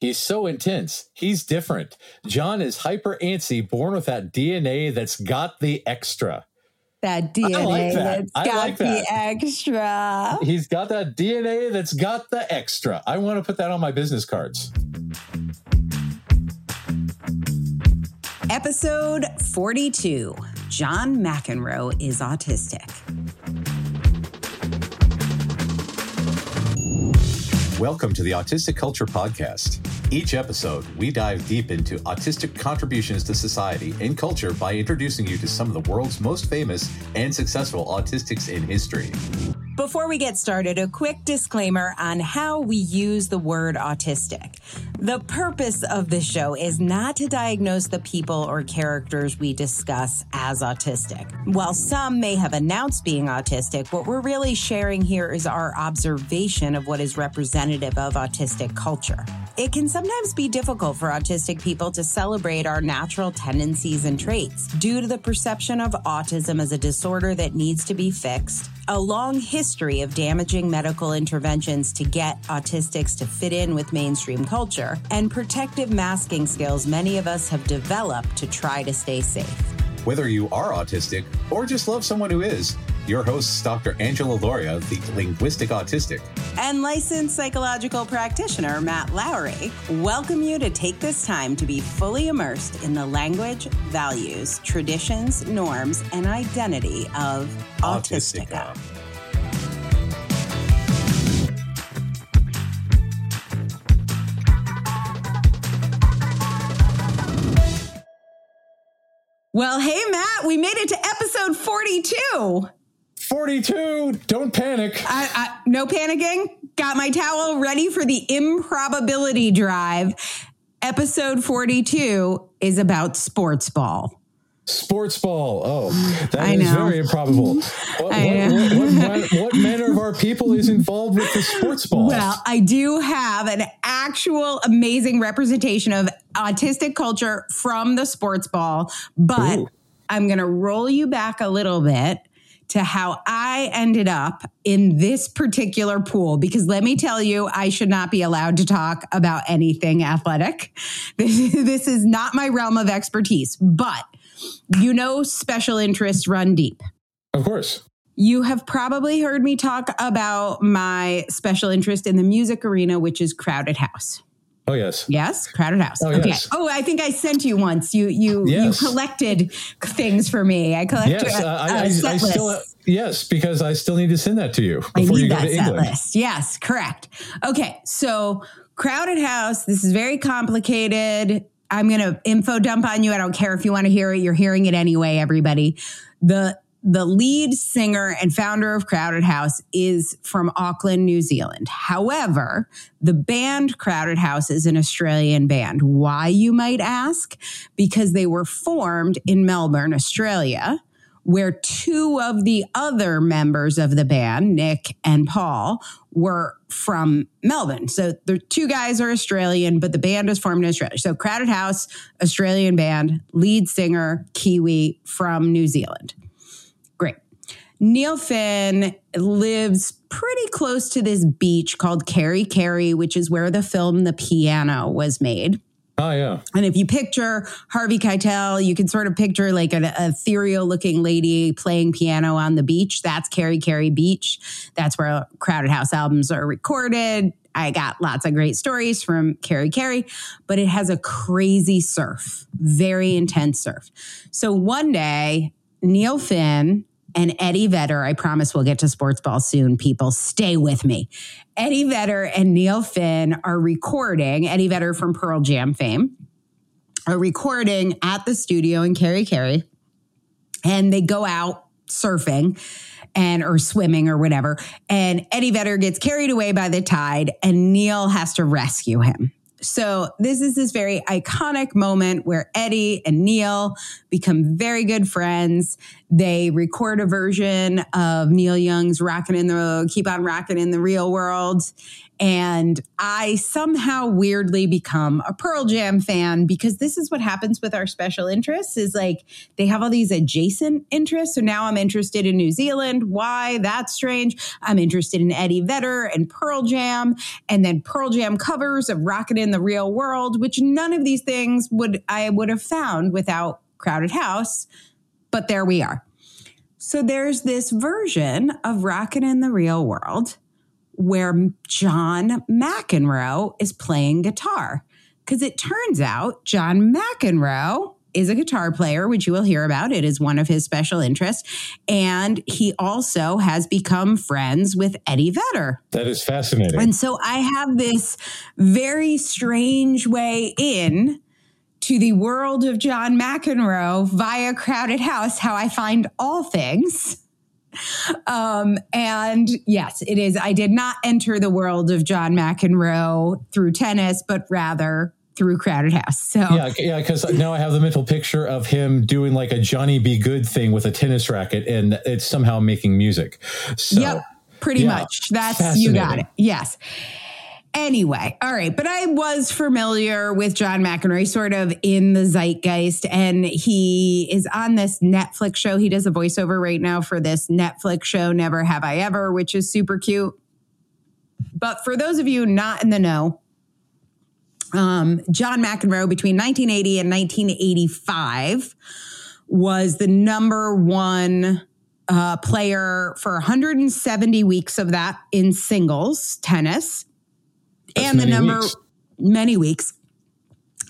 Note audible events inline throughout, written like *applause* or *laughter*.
He's so intense. He's different. John is hyper antsy, born with that DNA that's got the extra. That DNA like that. has I got like the that. extra. He's got that DNA that's got the extra. I want to put that on my business cards. Episode 42 John McEnroe is autistic. Welcome to the Autistic Culture Podcast. Each episode, we dive deep into autistic contributions to society and culture by introducing you to some of the world's most famous and successful autistics in history. Before we get started, a quick disclaimer on how we use the word autistic. The purpose of this show is not to diagnose the people or characters we discuss as autistic. While some may have announced being autistic, what we're really sharing here is our observation of what is representative of autistic culture. It can sometimes be difficult for autistic people to celebrate our natural tendencies and traits due to the perception of autism as a disorder that needs to be fixed, a long history of damaging medical interventions to get autistics to fit in with mainstream culture, and protective masking skills many of us have developed to try to stay safe. Whether you are autistic or just love someone who is, your hosts, Dr. Angela Lauria, the linguistic autistic, and licensed psychological practitioner Matt Lowry welcome you to take this time to be fully immersed in the language, values, traditions, norms, and identity of Autistica. Well, hey, Matt, we made it to episode 42. 42. Don't panic. I, I, no panicking. Got my towel ready for the improbability drive. Episode 42 is about sports ball. Sports ball. Oh, *sighs* that I is know. very improbable. *laughs* What, what, what, what manner of our people is involved with the sports ball? Well, I do have an actual amazing representation of autistic culture from the sports ball, but Ooh. I'm going to roll you back a little bit to how I ended up in this particular pool because let me tell you, I should not be allowed to talk about anything athletic. This, *laughs* this is not my realm of expertise, but you know, special interests run deep. of course. You have probably heard me talk about my special interest in the music arena, which is Crowded House. Oh, yes. Yes, Crowded House. Oh, okay. yes. Oh, I think I sent you once. You you Yes. you collected things for me. I collected Yes, a, uh, I, a I, I set still. list. yes, because I still need to send that to you before you go to England. list. Yes, correct. Okay, so Crowded House. This is very complicated. I'm going to info dump on you. I don't care if you want to hear it. You're hearing it anyway, everybody. The the lead singer and founder of Crowded House is from Auckland, New Zealand. However, the band Crowded House is an Australian band. Why, you might ask? Because they were formed in Melbourne, Australia where two of the other members of the band, Nick and Paul, were from Melbourne. So the two guys are Australian, but the band is formed in Australia. So Crowded House, Australian band, lead singer, Kiwi from New Zealand. Neil Finn lives pretty close to this beach called Karekare, which is where the film The Piano was made. Oh, yeah. And if you picture Harvey Keitel, you can sort of picture like an ethereal looking lady playing piano on the beach. That's Karekare Beach. That's where Crowded House albums are recorded. I got lots of great stories from Karekare, but it has a crazy surf, very intense surf. So one day, Neil Finn and Eddie Vedder, I promise we'll get to sports ball soon, people. Stay with me. Eddie Vedder and Neil Finn are recording, Eddie Vedder from Pearl Jam fame, are recording at the studio in Karekare. And they go out surfing and or swimming or whatever. And Eddie Vedder gets carried away by the tide and Neil has to rescue him. So this is this very iconic moment where Eddie and Neil become very good friends. They record a version of Neil Young's "Rockin' in the Keep on Rockin' in the Real World," And I somehow weirdly become a Pearl Jam fan because this is what happens with our special interests is like they have all these adjacent interests. So now I'm interested in New Zealand. Why? That's strange. I'm interested in Eddie Vedder and Pearl Jam and then Pearl Jam covers of Rockin' in the Real World, which none of these things would I would have found without Crowded House. But there we are. So there's this version of Rockin' in the Real World where John McEnroe is playing guitar. Because it turns out John McEnroe is a guitar player, which you will hear about. It is one of his special interests. And he also has become friends with Eddie Vedder. That is fascinating. And so I have this very strange way in to the world of John McEnroe via Crowded House, how I find all things. Um, and yes, it is. I did not enter the world of John McEnroe through tennis, but rather through Crowded House. So yeah, yeah, because now I have the mental picture of him doing like a Johnny B. Good thing with a tennis racket, and it's somehow making music. So, yep, pretty yeah, much. That's you got it. Yes. Anyway, all right. But I was familiar with John McEnroe, sort of in the zeitgeist, and he is on this Netflix show. He does a voiceover right now for this Netflix show, Never Have I Ever, which is super cute. But for those of you not in the know, um, John McEnroe between 1980 and 1985 was the number one uh, player for 170 weeks of that in singles tennis and the number weeks. many weeks.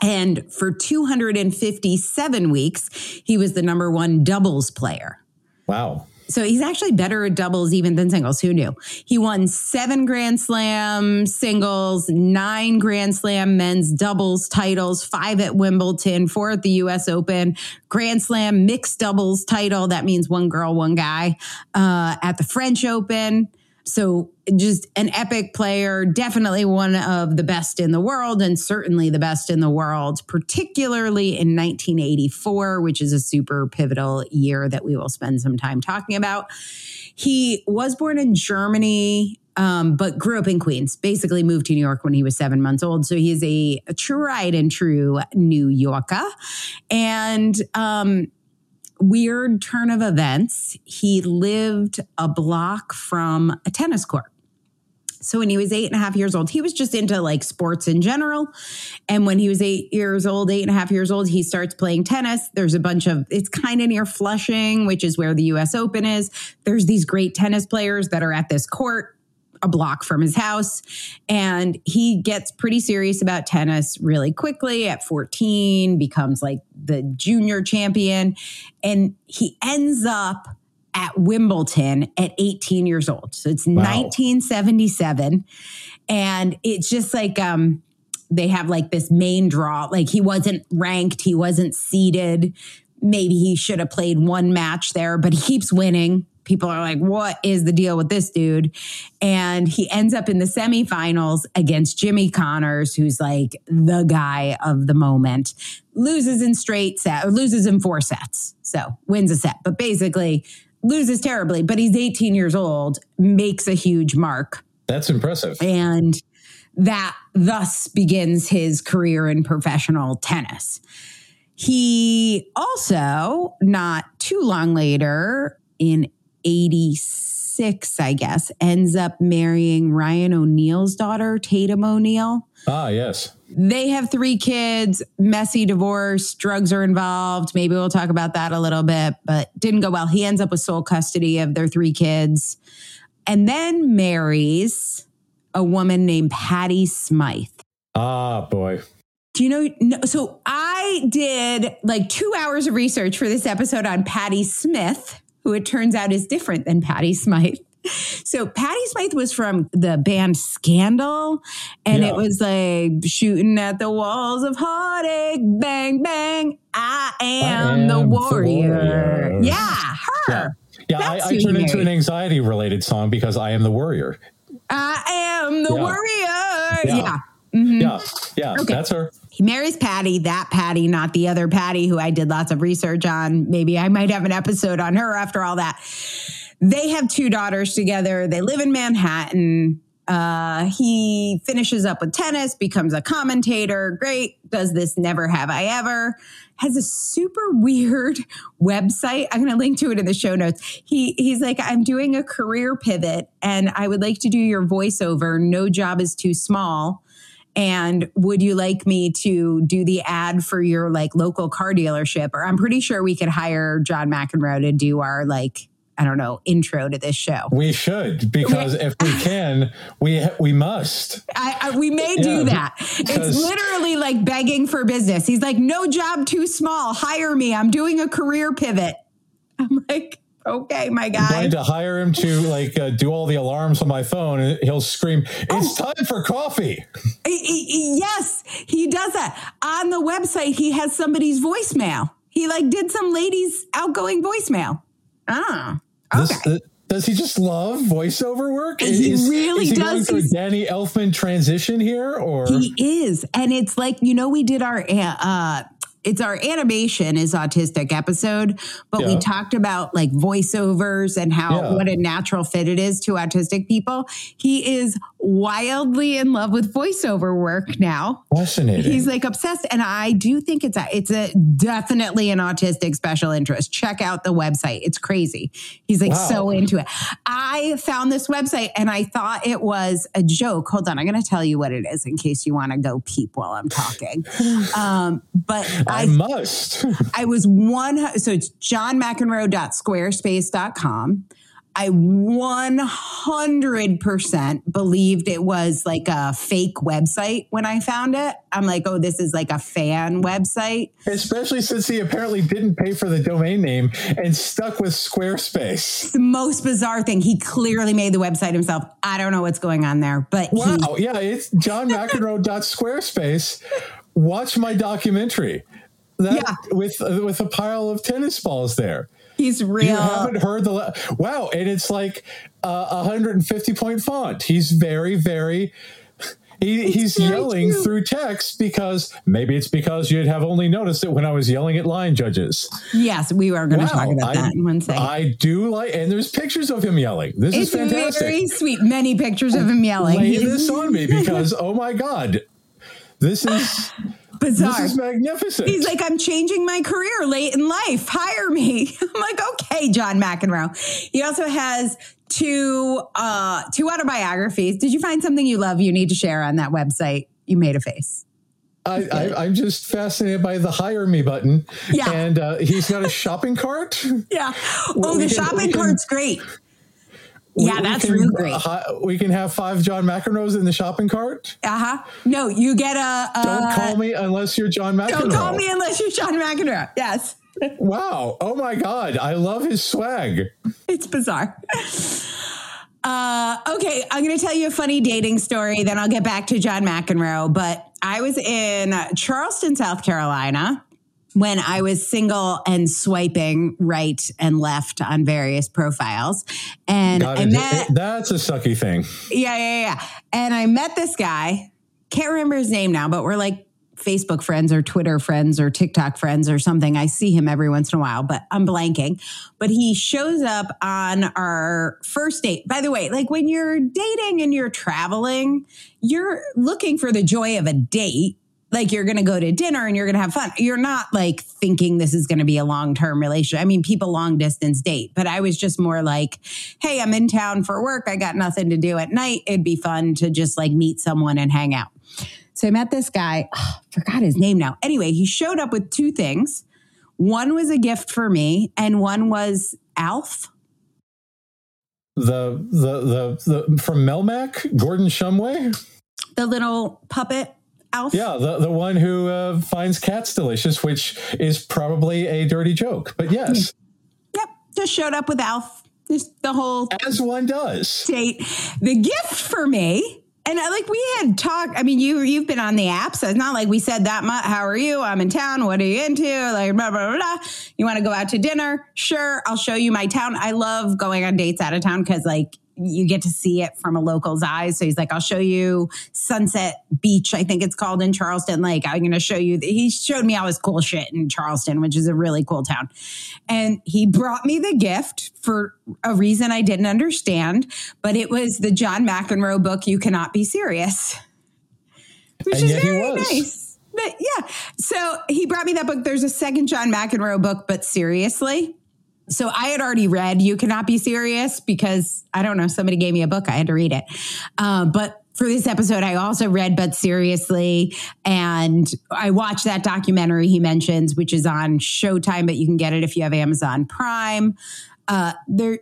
And for 257 weeks, he was the number one doubles player. Wow. So he's actually better at doubles even than singles. Who knew? He won seven Grand Slam singles, nine Grand Slam men's doubles titles, five at Wimbledon, four at the US Open, Grand Slam mixed doubles title. That means one girl, one guy uh, at the French Open. So just an epic player, definitely one of the best in the world and certainly the best in the world, particularly in 1984, which is a super pivotal year that we will spend some time talking about. He was born in Germany, um, but grew up in Queens, basically moved to New York when he was seven months old. So he is a, tried and true New Yorker. And um, weird turn of events, he lived a block from a tennis court. So when he was eight and a half years old, he was just into like sports in general. And when he was eight years old, eight and a half years old, he starts playing tennis. There's a bunch of, it's kind of near Flushing, which is where the US Open is. There's these great tennis players that are at this court a block from his house. And he gets pretty serious about tennis really quickly at 14, becomes like the junior champion. And he ends up at Wimbledon at 18 years old. So it's wow. 1977. And it's just like, um, they have like this main draw. Like he wasn't ranked, he wasn't seeded. Maybe he should have played one match there, but he keeps winning people are like, what is the deal with this dude? And he ends up in the semifinals against Jimmy Connors, who's like the guy of the moment, loses in straight set, loses in four sets. So wins a set, but basically loses terribly, but he's 18 years old, makes a huge mark. That's impressive. And that thus begins his career in professional tennis. He also, not too long later, in 86, I guess, ends up marrying Ryan O'Neal's daughter, Tatum O'Neal. Ah, yes. They have three kids, messy divorce, drugs are involved. Maybe we'll talk about that a little bit, but didn't go well. He ends up with sole custody of their three kids and then marries a woman named Patty Smyth. Ah, boy. Do you know? No, so I did like two hours of research for this episode on Patti Smith, who it turns out is different than Patty Smyth. So Patty Smyth was from the band Scandal, and yeah. it was like shooting at the walls of heartache, bang bang. I am, I am the, warrior. the, warrior. Yeah, her. Yeah, yeah I, I turned into an anxiety related song because I am the warrior. I am the yeah. warrior. Yeah. Mm-hmm. Yeah, yeah, okay. that's her. He marries Patty, that Patty, not the other Patty who I did lots of research on. Maybe I might have an episode on her after all that. They have two daughters together. They live in Manhattan. Uh, he finishes up with tennis, becomes a commentator. Great. Does this never have I ever? Has a super *laughs* weird website. I'm going to link to it in the show notes. He he's like, I'm doing a career pivot, and I would like to do your voiceover. No job is too small. And would you like me to do the ad for your like local car dealership? Or I'm pretty sure we could hire John McEnroe to do our like I don't know, intro to this show. We should because if we *laughs* can, we we must. I, I, we may yeah, do that. It's literally like begging for business. He's like, "No job too small. Hire me. I'm doing a career pivot." I'm like, "Okay, my guy." I'm going to hire him to like uh, do all the alarms on my phone, and he'll scream, "It's oh. time for coffee." yes, he does that on the website. He has somebody's voicemail. He like did some lady's outgoing voicemail. Ah. This, okay. Uh, does he just love voiceover work? He really is he does. Going through a Danny Elfman transition here, or he is, and it's like you know we did our uh, it's our animation is autistic episode, but yeah. we talked about like voiceovers and how yeah. what a natural fit it is to autistic people. He is wildly in love with voiceover work now. Fascinating. He's like obsessed, and I do think it's a it's a definitely an autistic special interest. Check out the website; it's crazy. He's like wow. so into it. I found this website and I thought it was a joke. Hold on, I'm going to tell you what it is in case you want to go peep while I'm talking. *laughs* Um, but I, I must. *laughs* I was one. So it's johnmcenroe.squarespace.com. I 100% believed it was like a fake website when I found it. I'm like, oh, this is like a fan website. Especially since he apparently didn't pay for the domain name and stuck with Squarespace. It's the most bizarre thing. He clearly made the website himself. I don't know what's going on there, but wow, he- yeah, it's johnmcenroe.squarespace. Watch my documentary. That, yeah. with with a pile of tennis balls there. He's real. You haven't heard the le- wow, and it's like uh, 150 point font. He's very very. He, he's yelling cute. through text because maybe it's because you'd have only noticed it when I was yelling at line judges. Yes, we were going to wow, talk about I, that in one second. I do like, and there's pictures of him yelling. This it's is fantastic. Very sweet. Many pictures of him yelling. Lay this *laughs* on me because oh my god, this is bizarre. This is magnificent. He's like, I'm changing my career late in life. Hire me. *laughs* I'm like, okay, John McEnroe. He also has two uh two autobiographies. Did you find something you love you need to share on that website? You made a face. I, am just fascinated by the hire me button. Yeah. And uh, he's got a shopping cart. *laughs* Yeah. Oh, the shopping cart's great yeah, that's can, real great. Uh, we can have five John McEnroes in the shopping cart. Uh huh. No, you get a, a. Don't call me unless you're John McEnroe. Don't call me unless you're John McEnroe. Yes. *laughs* wow. Oh my God. I love his swag. It's bizarre. Uh, okay, I'm going to tell you a funny dating story, then I'll get back to John McEnroe. But I was in Charleston, South Carolina when I was single and swiping right and left on various profiles. And I met, that's a sucky thing. Yeah, yeah, yeah. And I met this guy, can't remember his name now, but we're like Facebook friends or Twitter friends or TikTok friends or something. I see him every once in a while, but I'm blanking. But he shows up on our first date. By the way, like when you're dating and you're traveling, you're looking for the joy of a date like you're going to go to dinner and you're going to have fun. You're not like thinking this is going to be a long term relationship. I mean, people long distance date, but I was just more like, hey, I'm in town for work. I got nothing to do at night. It'd be fun to just like meet someone and hang out. So I met this guy, oh, *sighs* forgot his name now. Anyway, he showed up with two things. One was a gift for me, and one was Alf. The the the, the from Melmac, Gordon Shumway? The little puppet Alf? Yeah, the, the one who uh, finds cats delicious, which is probably a dirty joke. But yes. Yep. Just showed up with Alf. Just the whole. As one does. Date. The gift for me. And uh, like we had talked, I mean, you you've been on the app, so it's not like we said that much. How are you? I'm in town. What are you into? Like blah blah blah. blah. You want to go out to dinner? Sure, I'll show you my town. I love going on dates out of town because like you get to see it from a local's eyes. So he's like, I'll show you Sunset Beach, I think it's called in Charleston Lake. I'm going to show you. He showed me all his cool shit in Charleston, which is a really cool town. And he brought me the gift for a reason I didn't understand, but it was the John McEnroe book, You Cannot Be Serious, which And is very was. nice. But yeah, so he brought me that book. There's a second John McEnroe book, but seriously. So I had already read You Cannot Be Serious because I don't know, somebody gave me a book. I had to read it. Uh, but for this episode, I also read But Seriously. And I watched that documentary he mentions, which is on Showtime, but you can get it if you have Amazon Prime. Uh, there,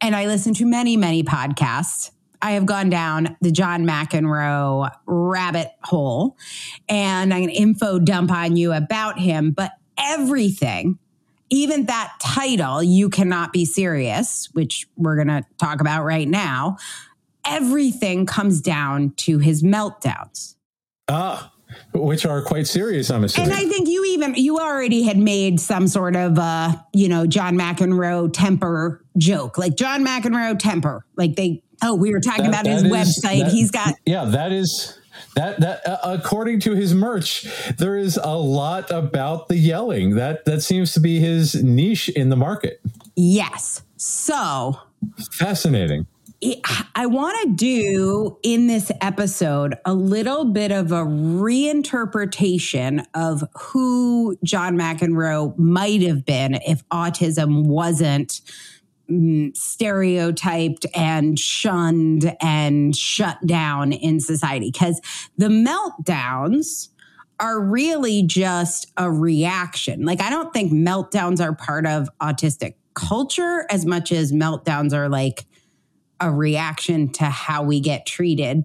and I listen to many, many podcasts. I have gone down the John McEnroe rabbit hole and I'm going to info dump on you about him. But everything, even that title, You Cannot Be Serious, which we're going to talk about right now, everything comes down to his meltdowns. Ah, which are quite serious, I'm assuming. And I think you even you already had made some sort of uh, you know, John McEnroe temper joke. Like John McEnroe temper. Like they oh, we were talking That- about his that is- website. that- He's got yeah that is that that uh, according to his merch there is a lot about the yelling. That that seems to be his niche in the market. Yes. So fascinating. I want to do in this episode a little bit of a reinterpretation of who John McEnroe might have been if autism wasn't mm, stereotyped and shunned and shut down in society. Because the meltdowns are really just a reaction. Like, I don't think meltdowns are part of autistic culture as much as meltdowns are like, a reaction to how we get treated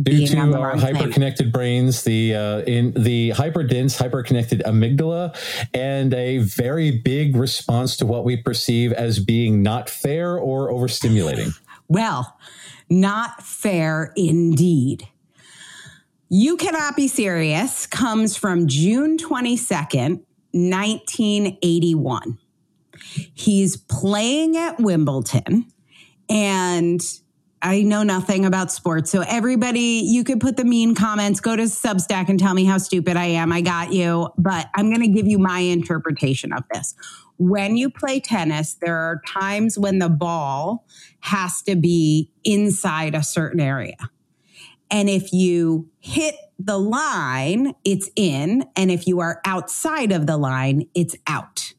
due to our planet. hyperconnected brains the uh, in the hyperdense hyperconnected amygdala and a very big response to what we perceive as being not fair or overstimulating *laughs* Well, not fair indeed. You Cannot Be Serious comes from June 22nd, 1981. He's playing at Wimbledon, and I know nothing about sports. So, everybody, you could put the mean comments, go to Substack and tell me how stupid I am. I got you. But I'm going to give you my interpretation of this. When you play tennis, there are times when the ball has to be inside a certain area. And if you hit the line, it's in. And if you are outside of the line, it's out.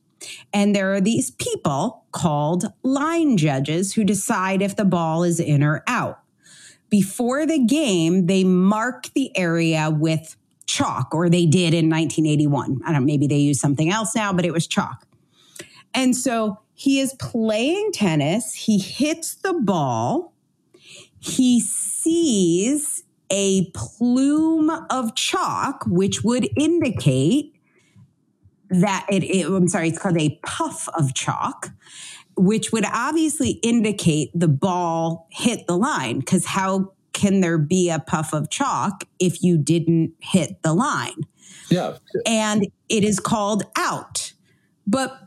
And there are these people called line judges who decide if the ball is in or out. Before the game, they mark the area with chalk, or they did in 1981. I don't know, maybe they use something else now, but it was chalk. And so he is playing tennis. He hits the ball. He sees a plume of chalk, which would indicate that it, it- I'm sorry, it's called a puff of chalk, which would obviously indicate the ball hit the line. Because how can there be a puff of chalk if you didn't hit the line? yeah and it is called out. But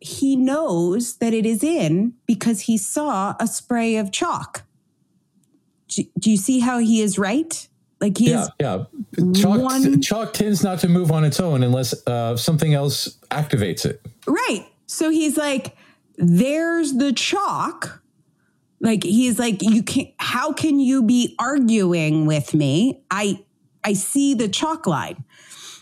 he knows that it is in because he saw a spray of chalk. Do, do you see how he is right? Like he yeah is yeah chalk, one- chalk tends not to move on its own unless uh, something else activates it right. So he's like, there's the chalk. Like he's like, you can't. how can you be arguing with me? I I see the chalk line.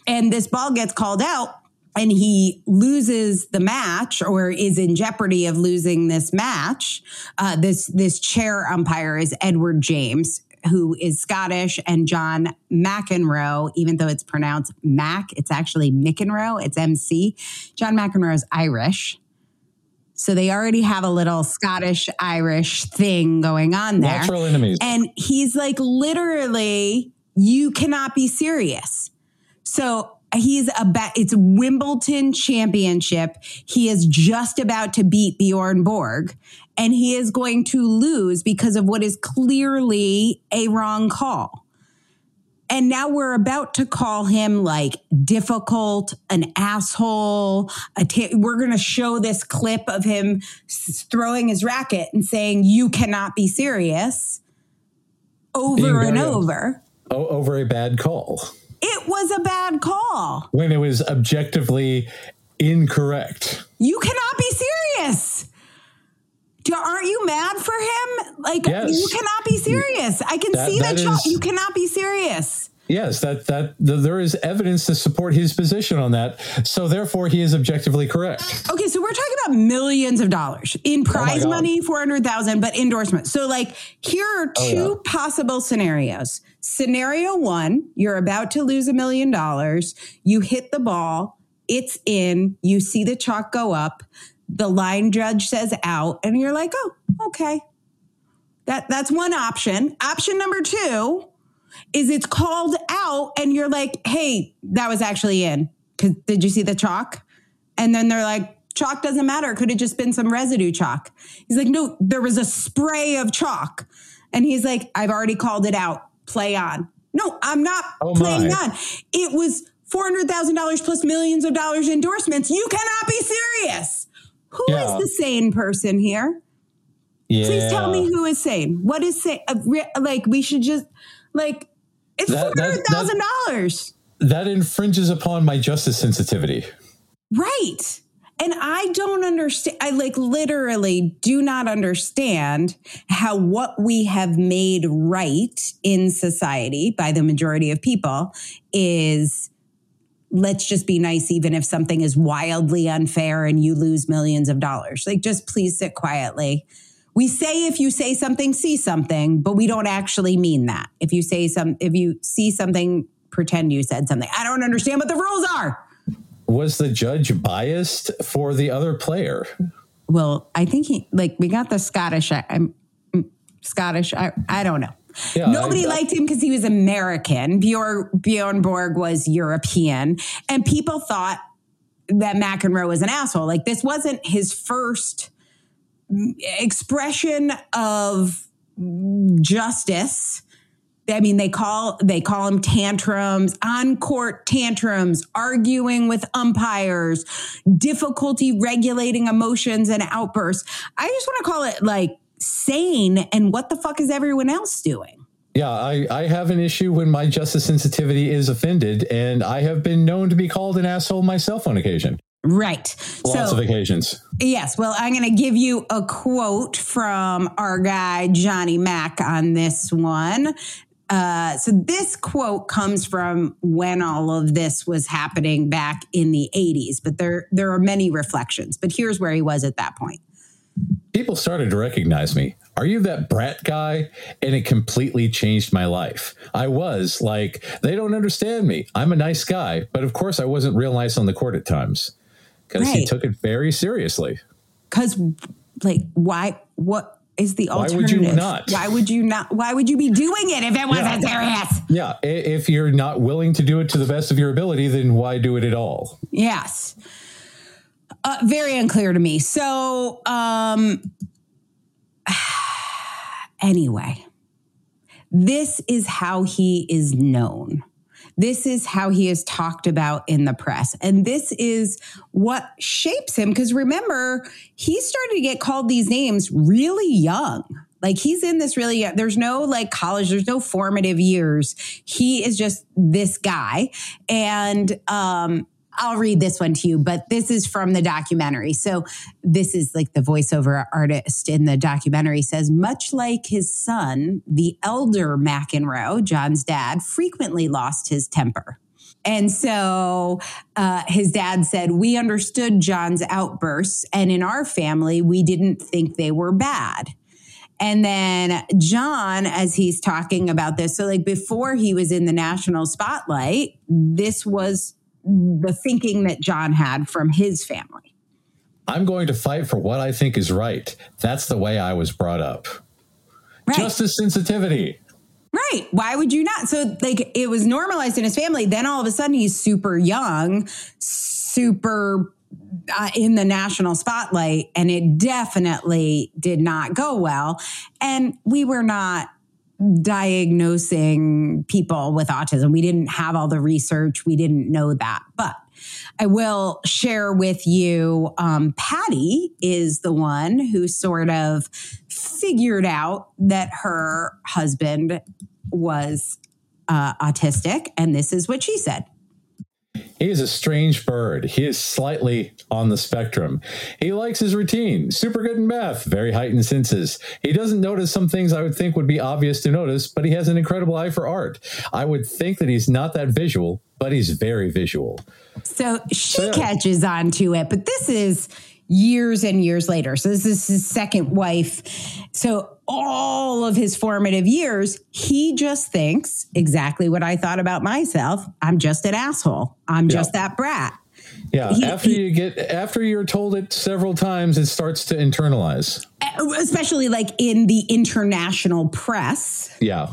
And this ball gets called out and he loses the match or is in jeopardy of losing this match. Uh, this this chair umpire is Edward James, who is Scottish, and John McEnroe, even though it's pronounced Mac, it's actually McEnroe. It's MC. John McEnroe is Irish. So they already have a little Scottish Irish thing going on there. natural enemies And he's like, literally, you cannot be serious. So he's about, it's Wimbledon championship. He is just about to beat Bjorn Borg and he is going to lose because of what is clearly a wrong call. And now we're about to call him like difficult, an asshole. A we're going to show this clip of him s- throwing his racket and saying, You cannot be serious over and over. Over a bad call It was a bad call. when it was objectively incorrect. You cannot be serious. Do- Aren't you mad for him? Like Yes. you cannot be serious. I can That- see that the chalk. is- You cannot be serious. Yes, that that th- there is evidence to support his position on that. So therefore, he is objectively correct. Okay, so we're talking about millions of dollars in oh prize God. money, four hundred thousand, but endorsement. So, like, here are Oh, two possible scenarios. Scenario one: you're about to lose a million dollars. You hit the ball. It's in. You see the chalk go up. The line judge says out, and you're like, "Oh, okay." That that's one option. Option number two is it's called out, and you're like, "Hey, that was actually in." Because did you see the chalk? And then they're like, chalk doesn't matter. Could have just been some residue chalk. He's like, no, there was a spray of chalk. And he's like, I've already called it out. Play on. No, I'm not Oh, playing on. It was $400,000 plus millions of dollars endorsements. You cannot be serious. Who is Yeah. the sane person here? Yeah. Please tell me who is sane. What is sane? Uh, like, we should just, like, it's That- that- that- $400,000. that infringes upon my justice sensitivity. Right. And I don't understand. I like literally do not understand how what we have made right in society by the majority of people is let's just be nice, even if something is wildly unfair and you lose millions of dollars. Like, just please sit quietly. We say if you say something, see something, but we don't actually mean that. If you say some, if you see something, pretend you said something. I don't understand what the rules are. Was the judge biased for the other player? Well, I think he like we got the Scottish. I'm mm, Scottish. I, I don't know. Yeah, Nobody I- liked him because he was American. Bjorn, Bjorn Borg was European, and people thought that McEnroe was an asshole. Like this wasn't his first expression of justice. I mean, they call they call them tantrums, on court tantrums, arguing with umpires, difficulty regulating emotions and outbursts. I just want to call it like sane. And what the fuck is everyone else doing? Yeah, I, I have an issue when my justice sensitivity is offended, and I have been known to be called an asshole myself on occasion. Right. Lots so of occasions. Yes. Well, I'm going to give you a quote from our guy, Johnny Mack, on this one. Uh, so, this quote comes from when all of this was happening back in the 80s, but there, there are many reflections. But here's where he was at that point. People started to recognize me. Are you that brat guy? And it completely changed my life. I was like, they don't understand me. I'm a nice guy, but of course I wasn't real nice on the court at times because he took it very seriously. Because, like, why? What is the alternative? Why would you not? Why would you not? Why would you be doing it if it wasn't serious? Yeah, if you're not willing to do it to the best of your ability, then why do it at all? Yes. Uh, very unclear to me. So, um, *sighs* anyway, this is how he is known. This is how he is talked about in the press. And this is what shapes him. Because remember, he started to get called these names really young. Like he's in this really, there's no like college, there's no formative years. He is just this guy. And, um, I'll read this one to you, but this is from the documentary. So this is like the voiceover artist in the documentary says, much like his son, the elder McEnroe, John's dad, frequently lost his temper. And so uh, his dad said, We understood John's outbursts, and in our family, we didn't think they were bad. And then John, as he's talking about this, so like before he was in the national spotlight, this was the thinking that John had from his family. I'm going to fight for what I think is right. That's the way I was brought up. Right. Justice sensitivity. Right. Why would you not? So, like, it was normalized in his family. Then all of a sudden, he's super young, super uh, in the national spotlight, and it definitely did not go well. And we were not diagnosing people with autism. We didn't have all the research, we didn't know that. But I will share with you um, Patty is the one who sort of figured out that her husband was uh, autistic. And this is what she said. He is a strange bird. He is slightly on the spectrum. He likes his routine, super good in math, very heightened senses. He doesn't notice some things I would think would be obvious to notice, but he has an incredible eye for art. I would think that he's not that visual, but he's very visual. So she so, catches on to it, but this is years and years later. So this is his second wife. So all of his formative years, he just thinks exactly what I thought about myself. I'm just an asshole. I'm just yeah. that brat. Yeah, he, after he, you get after you're told it several times, it starts to internalize. Especially like in the international press. Yeah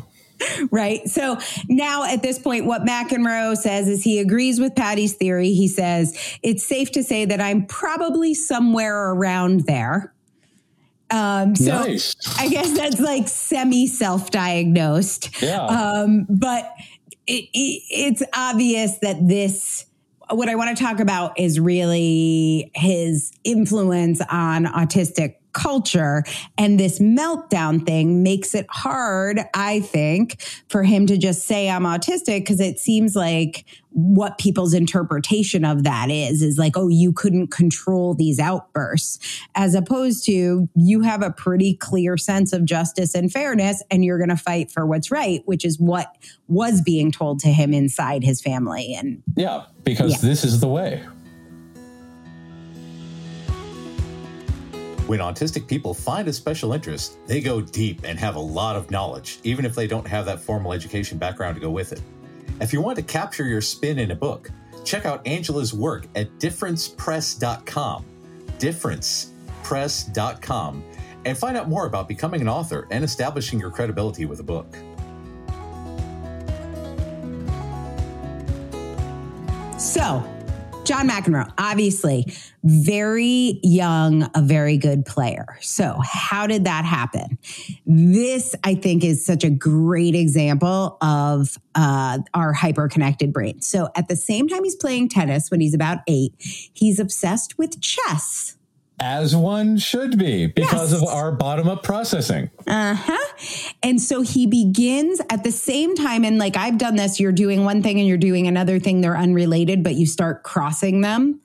right? So now at this point, what McEnroe says is he agrees with Patty's theory. He says, it's safe to say that I'm probably somewhere around there. Um, so nice. I guess that's like semi self diagnosed. Yeah. Um, but it, it, it's obvious that this, what I want to talk about is really his influence on autistic culture. And this meltdown thing makes it hard, I think, for him to just say I'm autistic because it seems like what people's interpretation of that is is like, oh, you couldn't control these outbursts, as opposed to you have a pretty clear sense of justice and fairness, and you're going to fight for what's right, which is what was being told to him inside his family. And yeah, because yeah. this is the way. When autistic people find a special interest, they go deep and have a lot of knowledge, even if they don't have that formal education background to go with it. If you want to capture your spin in a book, check out Angela's work at differencepress.com, differencepress.com, and find out more about becoming an author and establishing your credibility with a book. So, John McEnroe, obviously very young, a very good player. So, how did that happen? This, I think, is such a great example of uh, our hyper connected brain. So, at the same time he's playing tennis when he's about eight, he's obsessed with chess as one should be because yes. of our bottom up processing. Uh huh. And so he begins at the same time. And like I've done this, you're doing one thing and you're doing another thing. They're unrelated, but you start crossing them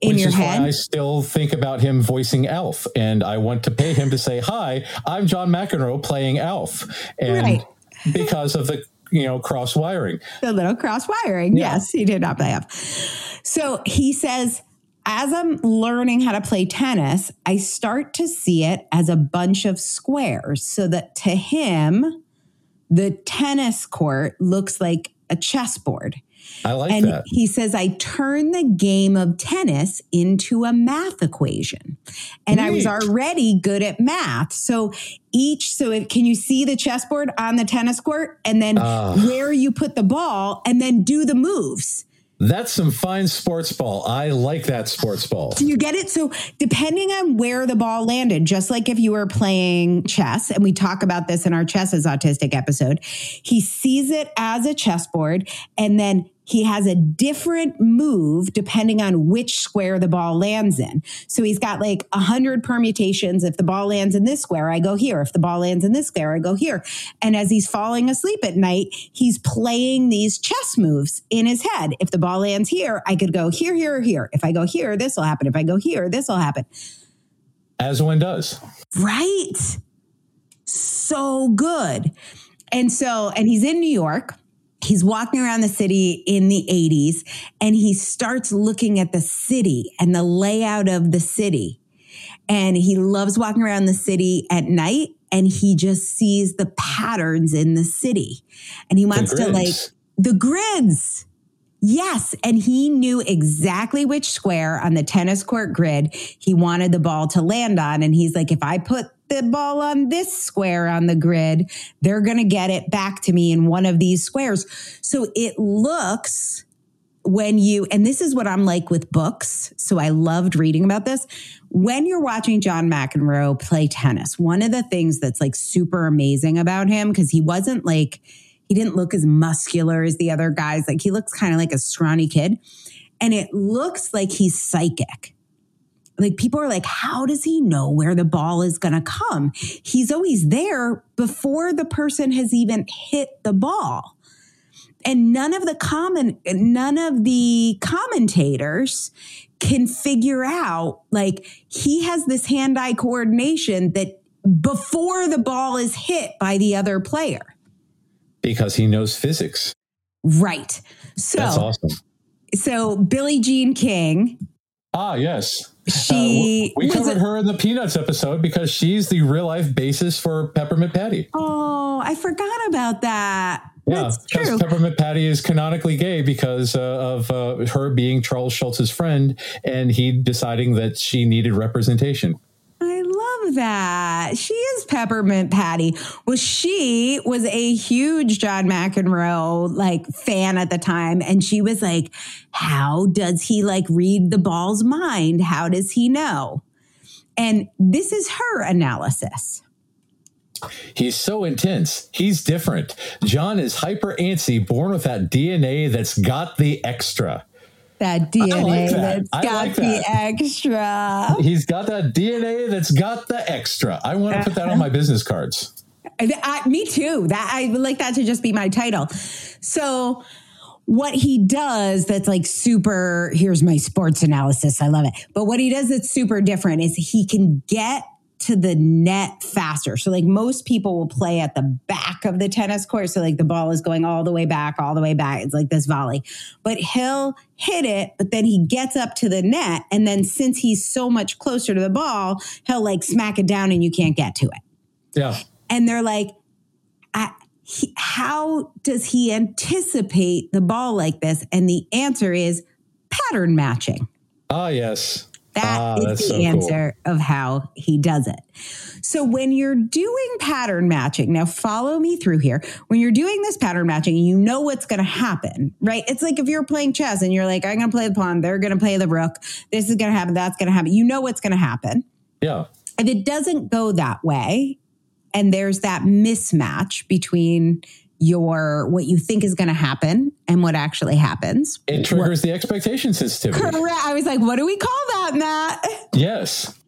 in Which your is head. Why I still think about him voicing Elf, And I want to pay him to say, Hi, I'm John McEnroe playing Elf," And right. *laughs* because of the you know, cross wiring. The little cross wiring. Yeah. Yes, he did not play Alf. So he says, as I'm learning how to play tennis, I start to see it as a bunch of squares so that to him, the tennis court looks like a chessboard. I like and that. He says, I turn the game of tennis into a math equation. And Neat. I was already good at math. So each, so if, can you see the chessboard on the tennis court? And then uh. where you put the ball and then do the moves. That's some fine sports ball. I like that sports ball. Do you get it? So, depending on where the ball landed, just like if you were playing chess, and we talk about this in our chess is autistic episode, he sees it as a chessboard and then he has a different move depending on which square the ball lands in. So he's got like a hundred permutations. If the ball lands in this square, I go here. If the ball lands in this square, I go here. And as he's falling asleep at night, he's playing these chess moves in his head. If the ball lands here, I could go here, here, here. If I go here, this will happen. If I go here, this will happen. As one does. Right. So good. And so, and he's in New York he's walking around the city in the 80s and he starts looking at the city and the layout of the city. And he loves walking around the city at night and he just sees the patterns in the city. And he wants to like the grids. Yes. And he knew exactly which square on the tennis court grid he wanted the ball to land on. And he's like, if I put the ball on this square on the grid, they're going to get it back to me in one of these squares. So it looks when you, and this is what I'm like with books. So I loved reading about this. When you're watching John McEnroe play tennis, one of the things that's like super amazing about him, because he wasn't like, he didn't look as muscular as the other guys. Like he looks kind of like a scrawny kid. And it looks like he's psychic. Like people are like, how does he know where the ball is going to come? He's always there before the person has even hit the ball and none of the common none of the commentators can figure out like he has this hand-eye coordination that before the ball is hit by the other player because he knows physics. Right. So that's awesome. so billie jean king ah yes. she uh, *laughs* we covered a, her in the peanuts episode because she's the real life basis for peppermint patty. Oh i forgot about that. Yeah, That's because true. Peppermint Patty is canonically gay because uh, of uh, her being Charles Schulz's friend and he deciding that she needed representation. I love that. She is Peppermint Patty. Well, she was a huge John McEnroe like fan at the time. And she was like, how does he like read the ball's mind? How does he know? And this is her analysis. He's so intense. He's different. John is hyper antsy, born with that DNA that's got the extra. That DNA like that. has got like the that. extra. He's got that DNA that's got the extra. I want to put that on my business cards. Uh, I, I- me too. That I would like that to just be my title. So what he does that's like super here's my sports analysis. I love it. But what he does that's super different is he can get to the net faster. So like most people will play at the back of the tennis court. So like the ball is going all the way back, all the way back. It's like this volley. But he'll hit it, but then he gets up to the net. And then since he's so much closer to the ball, he'll like smack it down and you can't get to it Yeah. and they're like, I, he, how does he anticipate the ball like this? And the answer is pattern matching. Ah, yes. That Ah, is the so cool. answer of how he does it. So when you're doing pattern matching, now follow me through here. When you're doing this pattern matching, you know what's going to happen, right? It's like if you're playing chess and you're like, I'm going to play the pawn, they're going to play the rook, this is going to happen, that's going to happen. You know what's going to happen. Yeah. If it doesn't go that way, and there's that mismatch between your what you think is going to happen and what actually happens. It triggers the expectation sensitivity. Correct. I was like, what do we call that, Matt? Yes.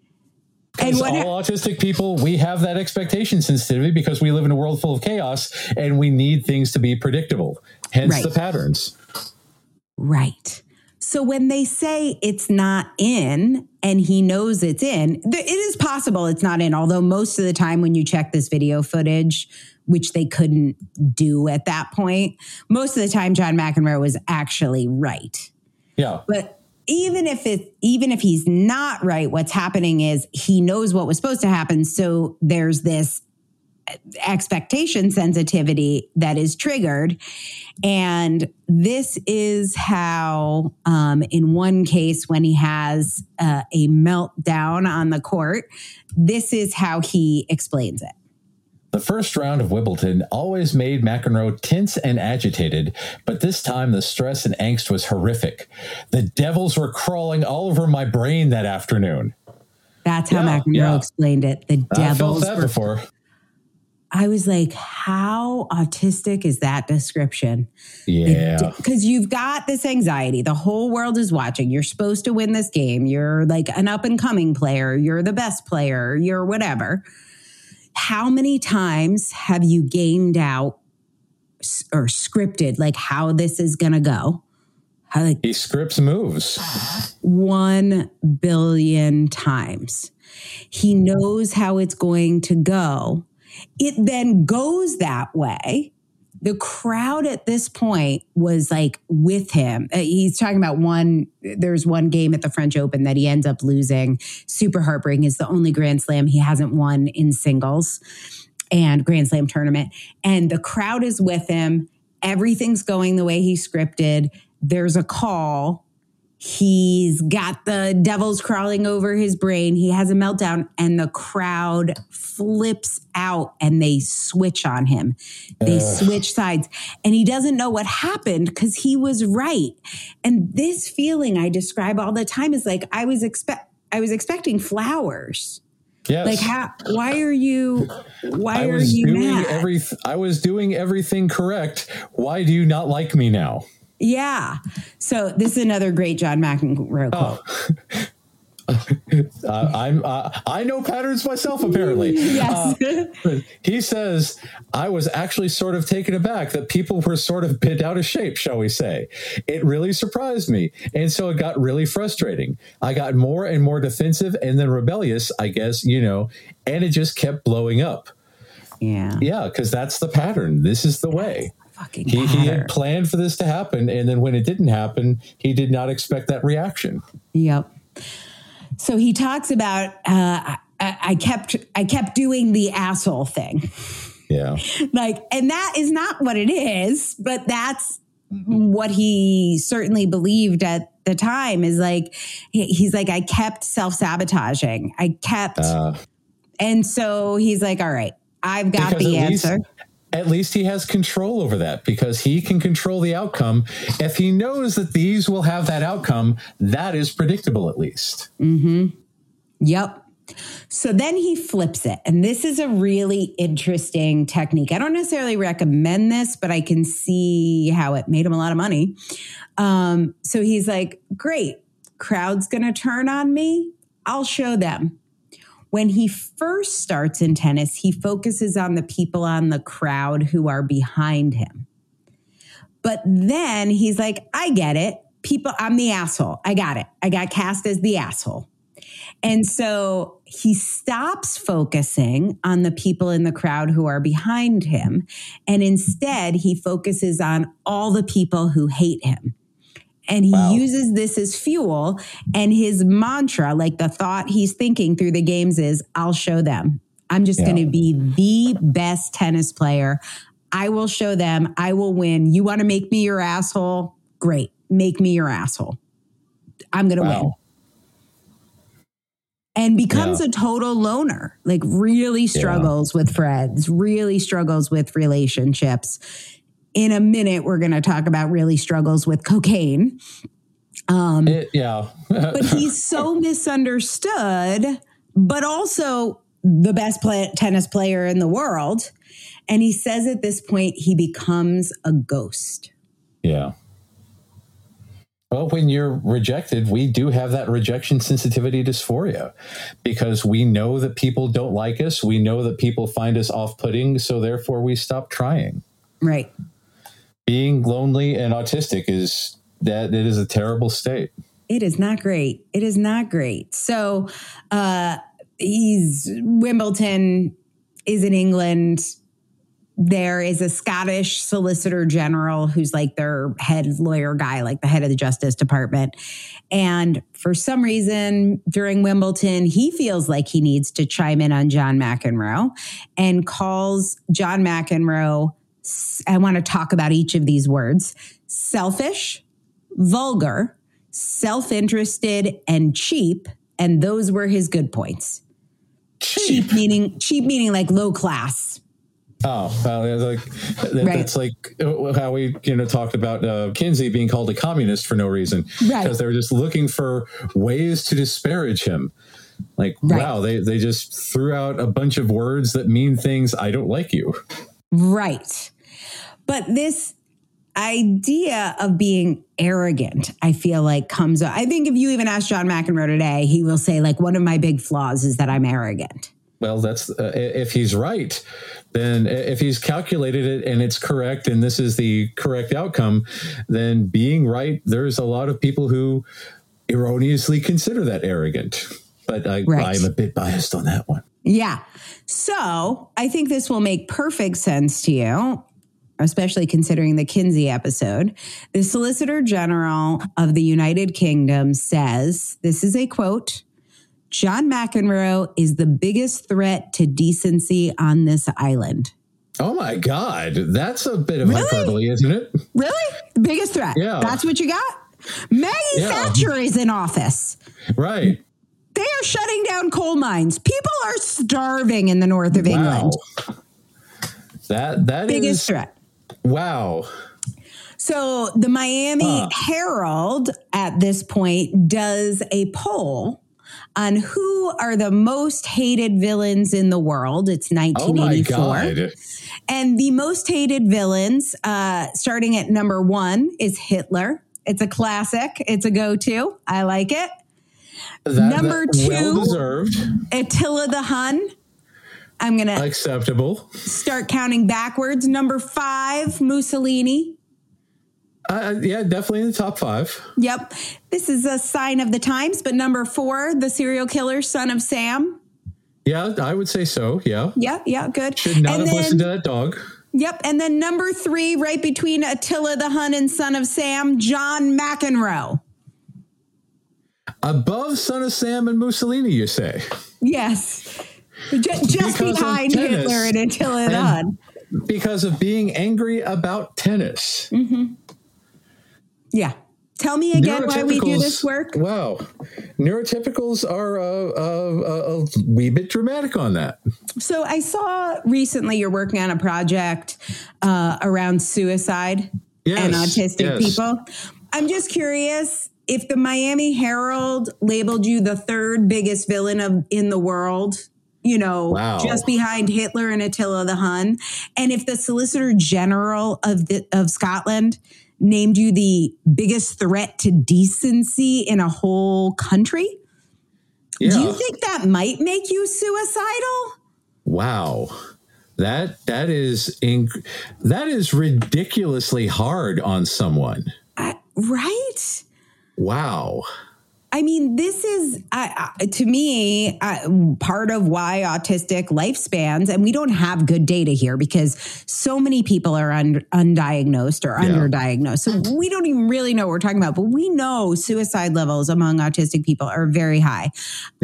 And Because what all autistic people, we have that expectation sensitivity because we live in a world full of chaos and we need things to be predictable. Hence Right. the patterns. Right. So when they say it's not in and he knows it's in, it is possible it's not in. Although most of the time when you check this video footage, which they couldn't do at that point, most of the time John McEnroe was actually right. Yeah. But even if it even if he's not right, what's happening is he knows what was supposed to happen. So there's this expectation sensitivity that is triggered. And this is how, um, in one case, when he has uh, a meltdown on the court, this is how he explains it. The first round of Wimbledon always made McEnroe tense and agitated, but this time the stress and angst was horrific. The devils were crawling all over my brain that afternoon. That's how Yeah, McEnroe yeah. explained it. The devils. I felt devils that were before. I was like, how autistic is that description? Yeah. Because you've got this anxiety. The whole world is watching. You're supposed to win this game. You're like an up and coming player. You're the best player. You're whatever. How many times have you gamed out or scripted like how this is going to go? How, like He scripts moves. one billion times. He knows how it's going to go. It then goes that way. The crowd at this point was like with him. Uh, He's talking about one, there's one game at the French Open that he ends up losing. Super heartbreaking. It's the only Grand Slam he hasn't won in singles and Grand Slam tournament. And the crowd is with him. Everything's going the way he scripted. There's a call. He's got the devils crawling over his brain. He has a meltdown, and the crowd flips out and they switch on him. They switch sides, and he doesn't know what happened because he was right. And this feeling I describe all the time is like I was expect I was expecting flowers. Yes. Like how why are you why I are you doing mad? every I was doing everything correct. Why do you not like me now? Yeah. So this is another great John McEnroe Oh. quote. *laughs* Uh, I'm uh, I know patterns myself apparently. Yes. Uh, he says I was actually sort of taken aback that people were sort of bent out of shape, shall we say. It really surprised me, and so it got really frustrating. I got more and more defensive and then rebellious, I guess, you know, and it just kept blowing up. yeah. Yeah, because that's the pattern. This is the way. Fucking He, he had planned for this to happen, and then when it didn't happen, he did not expect that reaction. Yep. So he talks about uh, I, I kept I kept doing the asshole thing, Yeah. *laughs* like, and that is not what it is, but that's what he certainly believed at the time. Is like he's like I kept self sabotaging. I kept, Uh, and so he's like, all right, I've got the at least- answer. At least he has control over that because he can control the outcome. If he knows that these will have that outcome, that is predictable at least. Yep. So then he flips it. And this is a really interesting technique. I don't necessarily recommend this, but I can see how it made him a lot of money. Um, so he's like, great, crowd's going to turn on me. I'll show them. When he first starts in tennis, he focuses on the people on the crowd who are behind him. But then he's like, I get it. People, I'm the asshole. I got it. I got cast as the asshole. And so he stops focusing on the people in the crowd who are behind him. And instead, he focuses on all the people who hate him. And he Wow. uses this as fuel. And his mantra, like the thought he's thinking through the games, is I'll show them. I'm just Yeah. going to be the best tennis player. I will show them. I will win. You want to make me your asshole? Great. Make me your asshole. I'm going to win and becomes a total loner, like really struggles with friends, really struggles with relationships. In a minute, we're going to talk about really struggles with cocaine. Um, It- yeah. but he's *laughs* so misunderstood, but also the best play- tennis player in the world. And he says at this point, he becomes a ghost. yeah. Well, when you're rejected, we do have that rejection sensitivity dysphoria because we know that people don't like us. We know that people find us off putting. So therefore, we stop trying. Right. Being lonely and autistic is that it is a terrible state. It is not great. It is not great. So uh he's Wimbledon is in England. There is a Scottish solicitor general who's like their head lawyer guy, like the head of the Justice Department. And for some reason during Wimbledon, he feels like he needs to chime in on John McEnroe and calls John McEnroe. I want to talk about each of these words selfish, vulgar, self interested, and cheap. And those were his good points. Cheap meaning cheap meaning like low class. Oh, well, it's like that, Right. that's like uh, how we you know talked about uh, Kinsey being called a communist for no reason Right. because they were just looking for ways to disparage him. Like, Right. wow, they they just threw out a bunch of words that mean things. I don't like you. Right. But this idea of being arrogant, I feel like comes up. I think if you even ask John McEnroe today, he will say, like, one of my big flaws is that I'm arrogant. Well, that's uh, if he's right, then if he's calculated it and it's correct, and this is the correct outcome, then being right, there's a lot of people who erroneously consider that arrogant. But I, Right. I'm a bit biased on that one. Yeah. So I think this will make perfect sense to you, especially considering the Kinsey episode. The Solicitor General of the United Kingdom says this is a quote John McEnroe is the biggest threat to decency on this island. Oh my God, that's a bit of Really? hyperbole, isn't it? Really? The biggest threat? Yeah. That's what you got? Maggie Yeah. Thatcher is in office. Right. They are shutting down coal mines. People are starving in the north of England. Wow. That that Biggest is- threat. Wow. So the Miami Huh. Herald at this point does a poll on who are the most hated villains in the world. It's Oh my 1984. God. And the most hated villains, uh, starting at number one, is Hitler. It's a classic. It's a go-to. I like it. That, Number that- Well two. deserved. Attila the Hun. I'm gonna Acceptable. start counting backwards. Number five, Mussolini. Uh, yeah, definitely in the top five. Yep. This is a sign of the times. But number four, the serial killer, son of Sam. Yeah, I would say so. Yeah. Yeah, yeah, good. Should not and have listened to then, that dog. yep. And then number three, right between Attila the Hun and son of Sam, John McEnroe. Above Son of Sam and Mussolini, you say? Yes. Ju- Just, behind. Hitler and Hun. And because of being angry about tennis. Yeah. Tell me again why we do this work. Wow. Neurotypicals are uh, uh, uh, a wee bit dramatic on that. So I saw recently you're working on a project uh, around suicide Yes, and autistic yes. people. I'm just curious if the Miami Herald labeled you the third biggest villain of in the world. You know, Wow. just behind Hitler and Attila the Hun, and if the Solicitor General of the, of Scotland named you the biggest threat to decency in a whole country, Yeah. do you think that might make you suicidal? wow. That that is inc- that is ridiculously hard on someone. I, right? Wow. I mean, this is I to me I, part of why autistic lifespans, and we don't have good data here because so many people are un, undiagnosed or Yeah. underdiagnosed. So we don't even really know what we're talking about, but we know suicide levels among autistic people are very high.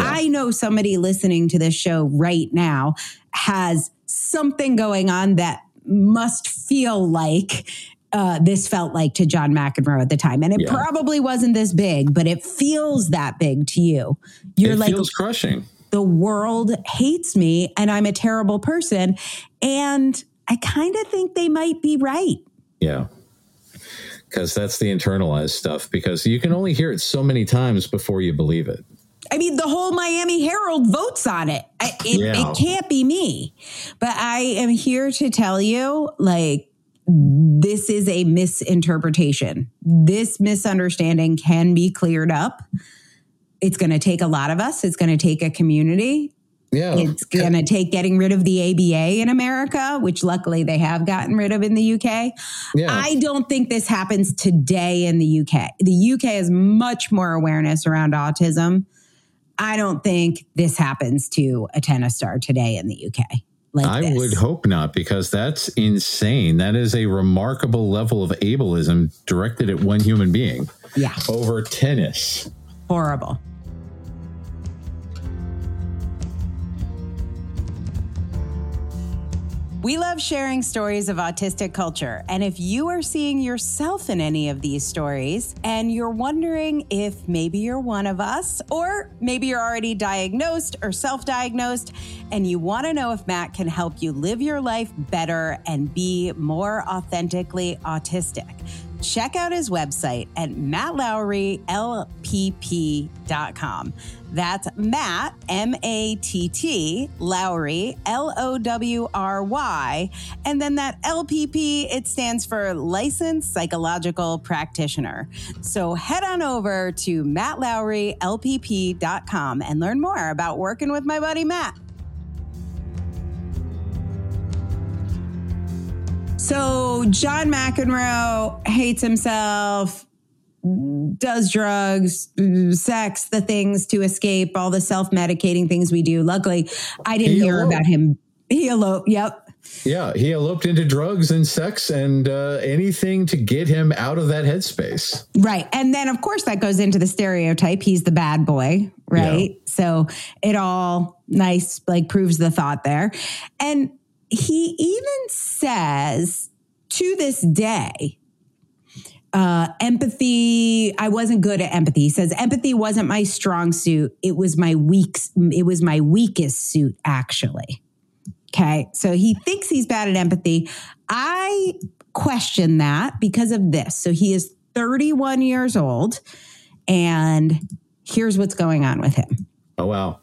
I know somebody listening to this show right now has something going on that must feel like uh, this felt like to John McEnroe at the time. And it Yeah. probably wasn't this big, but it feels that big to you. You're it like, feels crushing. the world hates me and I'm a terrible person. And I kind of think they might be right. Yeah. Because that's the internalized stuff, because you can only hear it so many times before you believe it. I mean, the whole Miami Herald votes on it. I, it, Yeah. it can't be me. But I am here to tell you, like, this is a misinterpretation. This misunderstanding can be cleared up. It's going to take a lot of us. It's going to take a community. Yeah. It's going to take getting rid of the ABA in America, which luckily they have gotten rid of in the UK. yeah. I don't think this happens today in the UK. The UK has much more awareness around autism. I don't think this happens to a tennis star today in the UK. Like I this. would hope not, because that's insane. That is a remarkable level of ableism directed at one human being Yeah, over tennis. horrible. We love sharing stories of autistic culture. And if you are seeing yourself in any of these stories and you're wondering if maybe you're one of us, or maybe you're already diagnosed or self diagnosed, and you want to know if Matt can help you live your life better and be more authentically autistic, check out his website at mattlowrylpp.com. That's Matt, M A T T, Lowry, L O W R Y. And then that LPP, it stands for Licensed Psychological Practitioner. So head on over to mattlowrylpp.com and learn more about working with my buddy Matt. So John McEnroe hates himself, does drugs, sex, the things to escape all the self medicating things we do. Luckily, I didn't He hear eloped. about him. He eloped. Yep. Yeah, he eloped into drugs and sex and uh, anything to get him out of that headspace. Right. And then, of course, that goes into the stereotype. He's the bad boy. Right. So it all nice, like proves the thought there. And he even says to this day, uh, empathy. I wasn't good at empathy. He says empathy wasn't my strong suit. It was my weak. It was my weakest suit, actually. Okay, so he thinks he's bad at empathy. I question that because of this. So he is 31 years old, and here's what's going on with him. Oh, wow.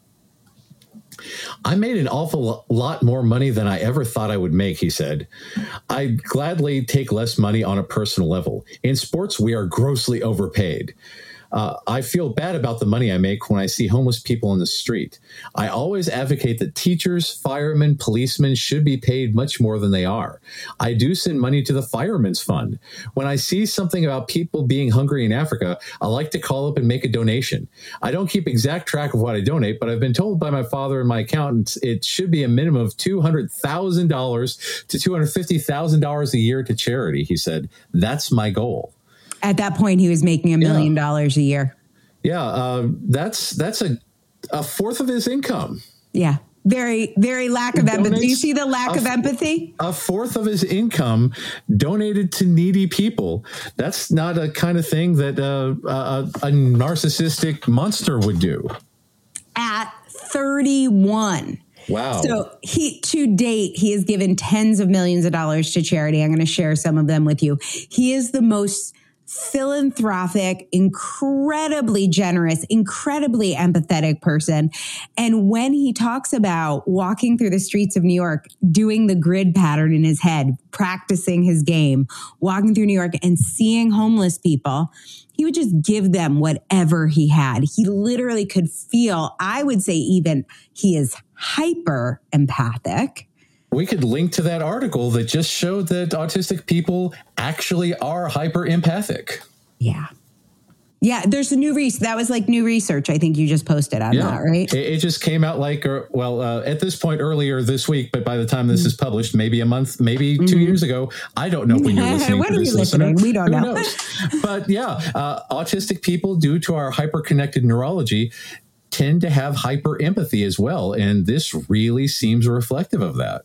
I made an awful lot more money than I ever thought I would make, he said. I'd gladly take less money on a personal level. In sports, we are grossly overpaid. Uh, I feel bad about the money I make when I see homeless people in the street. I always advocate that teachers, firemen, policemen should be paid much more than they are. I do send money to the Firemen's Fund. When I see something about people being hungry in Africa, I like to call up and make a donation. I don't keep exact track of what I donate, but I've been told by my father and my accountant it should be a minimum of $200,000 to $250,000 a year to charity, he said. That's my goal. At that point, he was making a million dollars a year. Yeah, uh, that's that's a a fourth of his income. Yeah, very very lack of empathy. Do you see the lack a, of empathy? A fourth of his income donated to needy people. That's not a kind of thing that uh, a, a narcissistic monster would do. At thirty-one. Wow. So he to date he has given tens of millions of dollars to charity. I'm going to share some of them with you. He is the most philanthropic, incredibly generous, incredibly empathetic person. And when he talks about walking through the streets of New York, doing the grid pattern in his head, practicing his game, walking through New York and seeing homeless people, he would just give them whatever he had. He literally could feel, I would say, even he is hyper empathic we could link to that article that just showed that autistic people actually are hyper empathic. Yeah. Yeah, there's a new research. That was like new research. I think you just posted on yeah. that, right? It, it, just came out like, er, well, uh, at this point earlier this week, but by the time this mm-hmm. is published, maybe a month, maybe 2 mm-hmm. years ago. I don't know when you're *laughs* listening. when to this, listening? We don't Who know. *laughs* But yeah, uh, autistic people, due to our hyper connected neurology, tend to have hyper empathy as well, and this really seems reflective of that.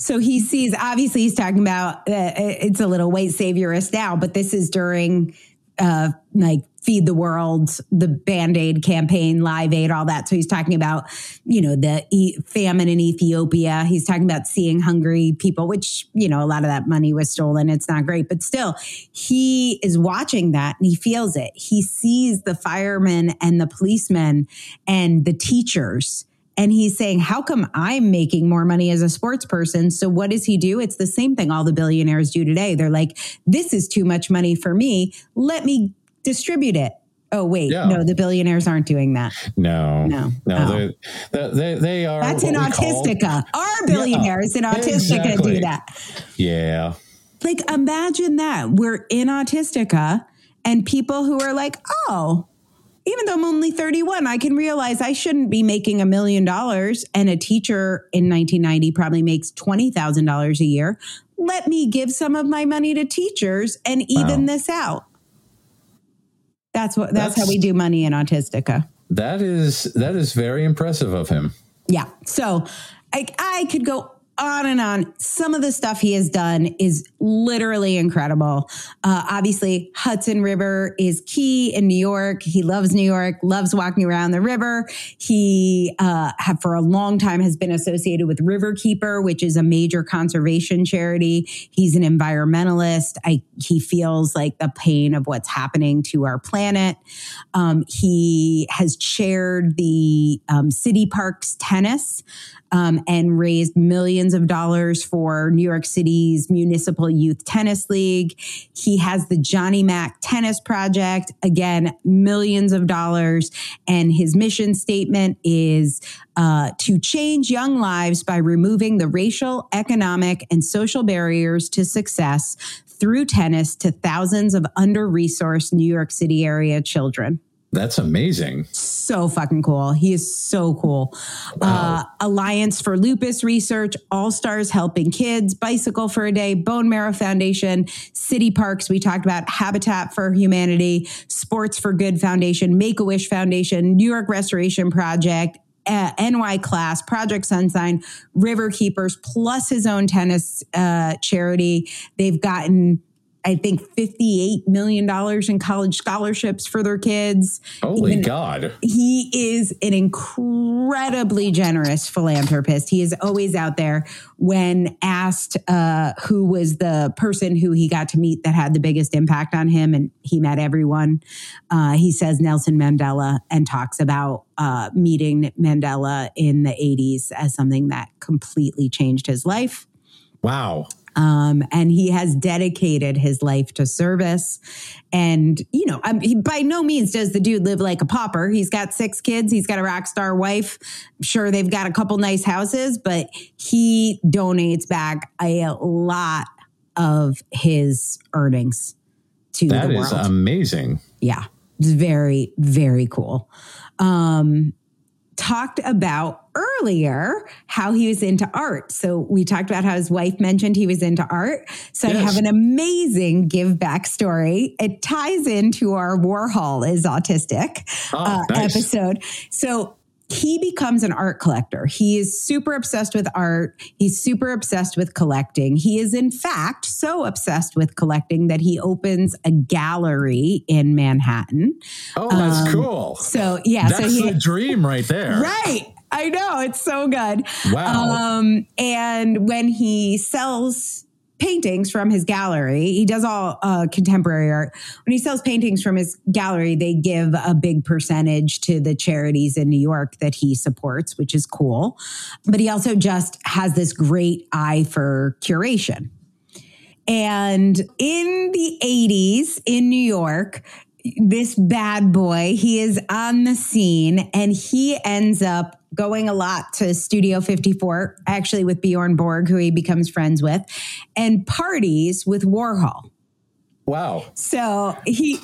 So he sees, obviously, he's talking about uh, it's a little white saviorist now, but this is during uh, like feed the world, the band aid campaign, live aid, all that. So he's talking about, you know, the e- famine in Ethiopia. He's talking about seeing hungry people, which, you know, a lot of that money was stolen. It's not great, but still, he is watching that and he feels it. He sees the firemen and the policemen and the teachers and he's saying, How come I'm making more money as a sports person? So what does he do? It's the same thing all the billionaires do today. They're like, This is too much money for me. Let me distribute it. Oh wait, yeah. no, the billionaires aren't doing that. No, no, no. They, they, they are. That's in Autistica. Our billionaires yeah, in Autistica exactly. do that. Yeah. Like imagine that we're in Autistica, and people who are like, oh, even though I'm only 31, I can realize I shouldn't be making a million dollars. And a teacher in 1990 probably makes $20,000 a year. Let me give some of my money to teachers and even wow. this out. That's what that's, that's how we do money in Autistica. That is that is very impressive of him. Yeah. So I, I could go on and on. Some of the stuff he has done is literally incredible. Uh, obviously, Hudson River is key in New York. He loves New York, loves walking around the river. He uh, have for a long time has been associated with Riverkeeper, which is a major conservation charity. He's an environmentalist. I, he feels like the pain of what's happening to our planet. Um, he has chaired the um, city parks tennis um, and raised millions of dollars for New York City's Municipal Youth Tennis League. He has the Johnny Mack Tennis Project, again, millions of dollars. And his mission statement is uh, to change young lives by removing the racial, economic, and social barriers to success through tennis to thousands of under resourced New York City area children. That's amazing. So fucking cool. He is so cool. Wow. Uh, Alliance for Lupus Research, All Stars Helping Kids, Bicycle for a Day, Bone Marrow Foundation, City Parks. We talked about Habitat for Humanity, Sports for Good Foundation, Make a Wish Foundation, New York Restoration Project, uh, NY Class, Project Sunshine, River Keepers, plus his own tennis uh, charity. They've gotten I think $58 million in college scholarships for their kids. Holy Even, God. He is an incredibly generous philanthropist. He is always out there when asked uh, who was the person who he got to meet that had the biggest impact on him, and he met everyone. Uh, he says Nelson Mandela and talks about uh, meeting Mandela in the 80s as something that completely changed his life. Wow. Um, and he has dedicated his life to service. And, you know, um, he, by no means does the dude live like a pauper. He's got six kids, he's got a rock star wife. Sure, they've got a couple nice houses, but he donates back a lot of his earnings to that the world. That is amazing. Yeah. It's very, very cool. Um, talked about earlier how he was into art. So we talked about how his wife mentioned he was into art. So yes. I have an amazing give back story. It ties into our Warhol is autistic oh, uh, nice. episode. So he becomes an art collector. He is super obsessed with art. He's super obsessed with collecting. He is, in fact, so obsessed with collecting that he opens a gallery in Manhattan. Oh, that's um, cool. So, yeah. That's so he, the dream right there. Right. I know. It's so good. Wow. Um, and when he sells paintings from his gallery. He does all uh, contemporary art. When he sells paintings from his gallery, they give a big percentage to the charities in New York that he supports, which is cool. But he also just has this great eye for curation. And in the 80s in New York, this bad boy, he is on the scene and he ends up going a lot to Studio 54, actually with Bjorn Borg, who he becomes friends with, and parties with Warhol. Wow. So he.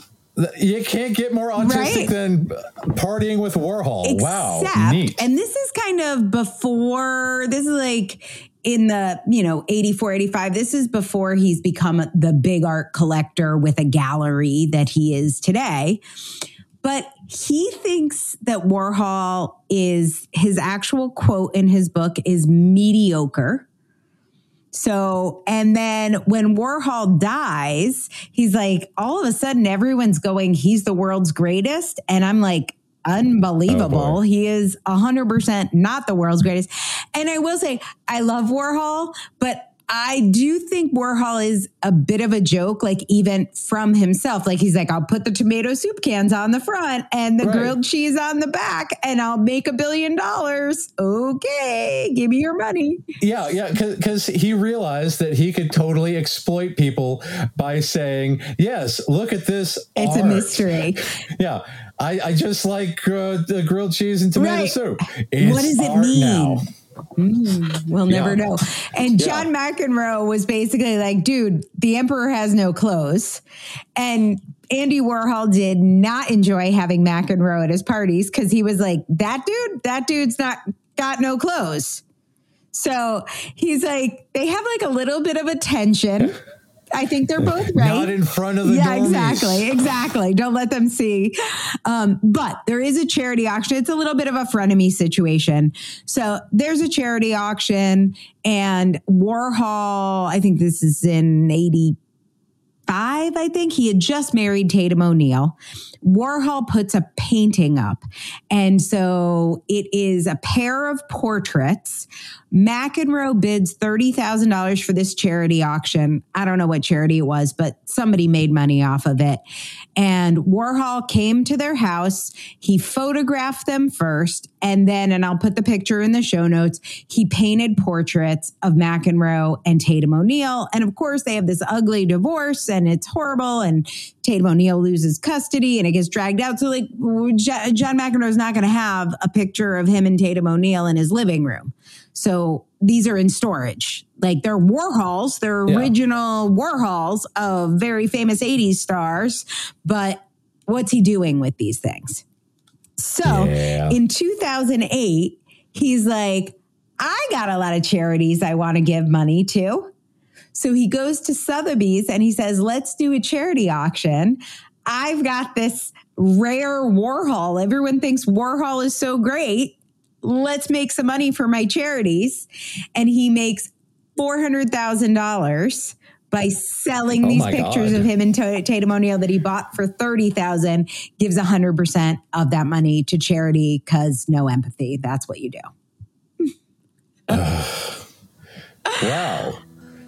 You can't get more autistic right? than partying with Warhol. Except, wow. Neat. And this is kind of before, this is like in the, you know, 84, 85. This is before he's become the big art collector with a gallery that he is today. But he thinks that Warhol is his actual quote in his book is mediocre. So, and then when Warhol dies, he's like, all of a sudden everyone's going, he's the world's greatest. And I'm like, unbelievable. Oh he is 100% not the world's greatest. And I will say, I love Warhol, but I do think Warhol is a bit of a joke, like even from himself. Like he's like, I'll put the tomato soup cans on the front and the right. grilled cheese on the back, and I'll make a billion dollars. Okay, give me your money. Yeah, yeah, because he realized that he could totally exploit people by saying, Yes, look at this. It's art. a mystery. *laughs* yeah. I, I just like uh, the grilled cheese and tomato right. soup. It's what does it mean? Now. Mm, we'll never yeah. know. And John yeah. McEnroe was basically like, dude, the emperor has no clothes. And Andy Warhol did not enjoy having McEnroe at his parties because he was like, that dude, that dude's not got no clothes. So he's like, they have like a little bit of a tension. *laughs* I think they're both right. Not in front of the Yeah, exactly. Exactly. Don't let them see. Um, but there is a charity auction. It's a little bit of a frenemy situation. So there's a charity auction and Warhol, I think this is in 85, I think. He had just married Tatum O'Neal. Warhol puts a painting up. And so it is a pair of portraits. McEnroe bids $30,000 for this charity auction. I don't know what charity it was, but somebody made money off of it. And Warhol came to their house. He photographed them first. And then, and I'll put the picture in the show notes, he painted portraits of McEnroe and Tatum O'Neal. And of course, they have this ugly divorce and it's horrible. And Tatum O'Neal loses custody and it gets dragged out. So, like, John McEnroe is not going to have a picture of him and Tatum O'Neal in his living room. So these are in storage. Like they're Warhols, they're yeah. original Warhols of very famous 80s stars. But what's he doing with these things? So yeah. in 2008, he's like, I got a lot of charities I want to give money to. So he goes to Sotheby's and he says, let's do a charity auction. I've got this rare Warhol. Everyone thinks Warhol is so great. Let's make some money for my charities. And he makes $400,000 by selling Oh these pictures God. of him and Ta- Tatum O'Neal that he bought for 30,000 gives 100% of that money to charity cuz no empathy. That's what you do. *sighs* Wow.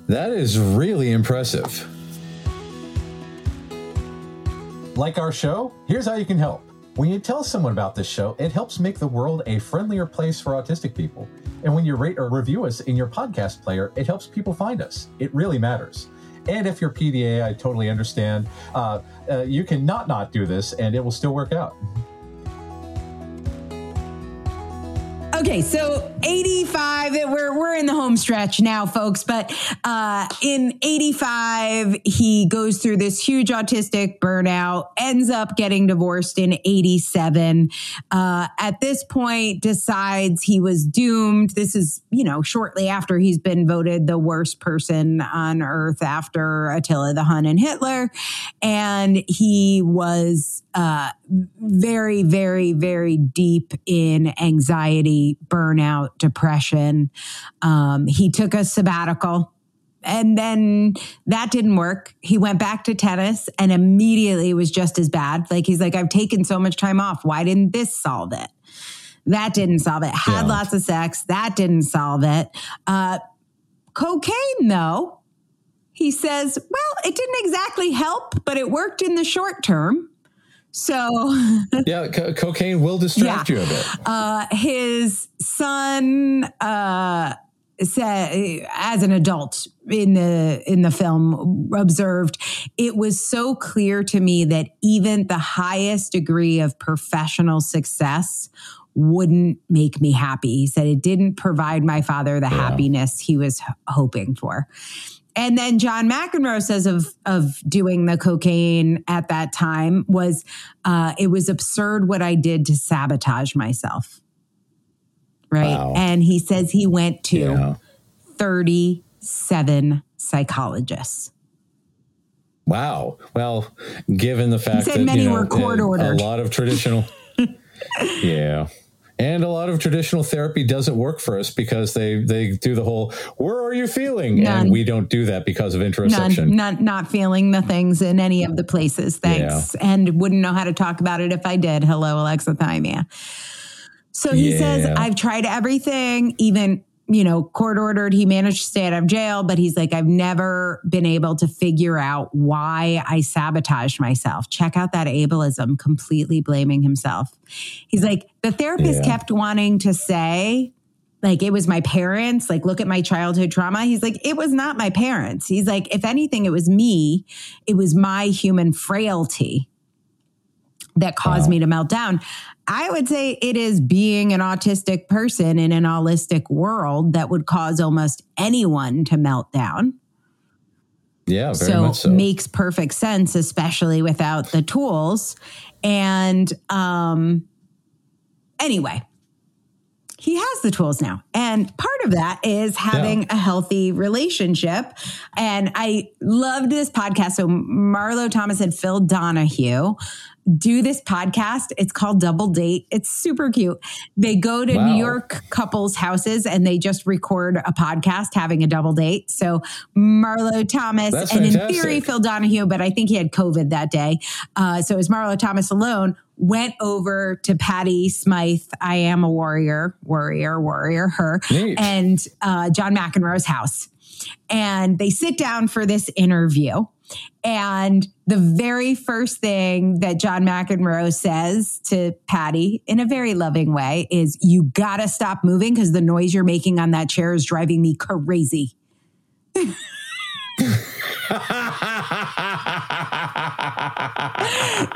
That is really impressive. Like our show? Here's how you can help. When you tell someone about this show, it helps make the world a friendlier place for autistic people. And when you rate or review us in your podcast player, it helps people find us. It really matters. And if you're PDA, I totally understand. Uh, uh, you can not not do this, and it will still work out. Okay, so 85, we're, we're in the home stretch now, folks. But uh, in 85, he goes through this huge autistic burnout, ends up getting divorced in 87. Uh, at this point, decides he was doomed. This is, you know, shortly after he's been voted the worst person on earth after Attila the Hun and Hitler. And he was uh, very, very, very deep in anxiety, burnout, depression. Um, he took a sabbatical. And then that didn't work. He went back to tennis and immediately it was just as bad. Like he's like, I've taken so much time off. Why didn't this solve it? That didn't solve it. Had Yeah. lots of sex. That didn't solve it. Uh, cocaine, though, he says, well, it didn't exactly help, but it worked in the short term. So Yeah, co- cocaine will *laughs* distract Yeah. you a bit. uh, his son uh, said, as an adult in the in the film, observed it was so clear to me that even the highest degree of professional success wouldn't make me happy. He said it didn't provide my father the happiness he was hoping for. And then John McEnroe says of of doing the cocaine at that time was uh, it was absurd what I did to sabotage myself. Right. Wow. And he says he went to Yeah. 37 psychologists. Wow. Well, given the fact that many you know, were court ordered. a lot of traditional, *laughs* yeah, and a lot of traditional therapy doesn't work for us because they they do the whole "Where are you feeling?" None. and we don't do that because of None, not not feeling the things in any of the places. Thanks, and wouldn't know how to talk about it if I did. Hello, alexithymia. So he Yeah. says, I've tried everything, even you know, court ordered. He managed to stay out of jail, but he's like, I've never been able to figure out why I sabotaged myself. Check out that ableism, completely blaming himself. He's like, the therapist Yeah. kept wanting to say, like it was my parents like look at my childhood trauma he's like it was not my parents he's like if anything it was me it was my human frailty that caused Wow. me to melt down. I would say it is being an autistic person in an allistic world that would cause almost anyone to melt down. Yeah, very so, much so. makes perfect sense especially without the tools. And um anyway he has the tools now. And part of that is having a healthy relationship. And i loved this podcast. So marlo thomas and phil donahue do this podcast. It's called double date. It's super cute. They go to Wow. new york couples houses and they just record a podcast having a double date. So marlo thomas That's and in theory phil donahue but i think he had covid that day. Uh, so it was marlo thomas alone went over to patty smyth i am a warrior warrior warrior her Neat. and uh, john mcenroe's house. And they sit down for this interview and the very first thing that John McEnroe says to Patty in a very loving way is, You gotta stop moving because the noise you're making on that chair is driving me crazy. *laughs*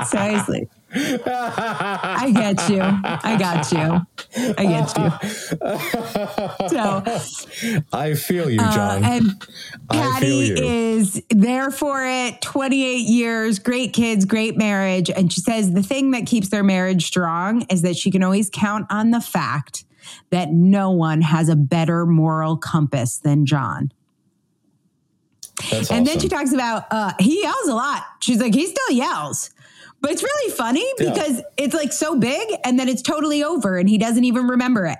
Seriously. I get you. I got you. I get you. So, I feel you, uh, John. and I feel Patty is there for it. 28 years, great kids, great marriage. And she says the thing that keeps their marriage strong is that she can always count on the fact that no one has a better moral compass than John. That's And then she talks about uh, he yells a lot. She's like, he still yells. But it's really funny Yeah. because it's like so big and then it's totally over and he doesn't even remember it.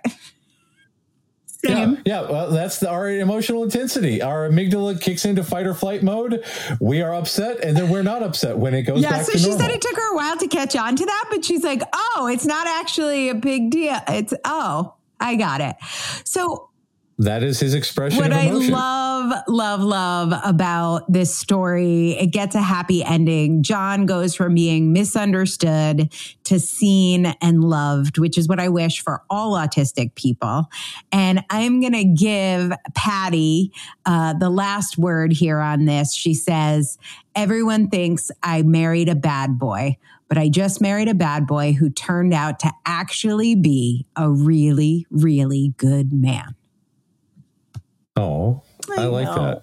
Yeah, yeah. Well, that's the, our emotional intensity. Our amygdala kicks into fight or flight mode. We are upset, and then we're not upset when it goes Yeah, so she normal. said it took her a while to catch on to that, but she's like, oh, it's not actually a big deal. It's, oh, I got it. So that is his expression what I love, love, love about this story, it gets a happy ending. John goes from being misunderstood to seen and loved, which is what I wish for all autistic people. And I'm going to give Patty uh, the last word here on this. She says, Everyone thinks I married a bad boy, but I just married a bad boy who turned out to actually be a really, really good man. Oh, I, I like that.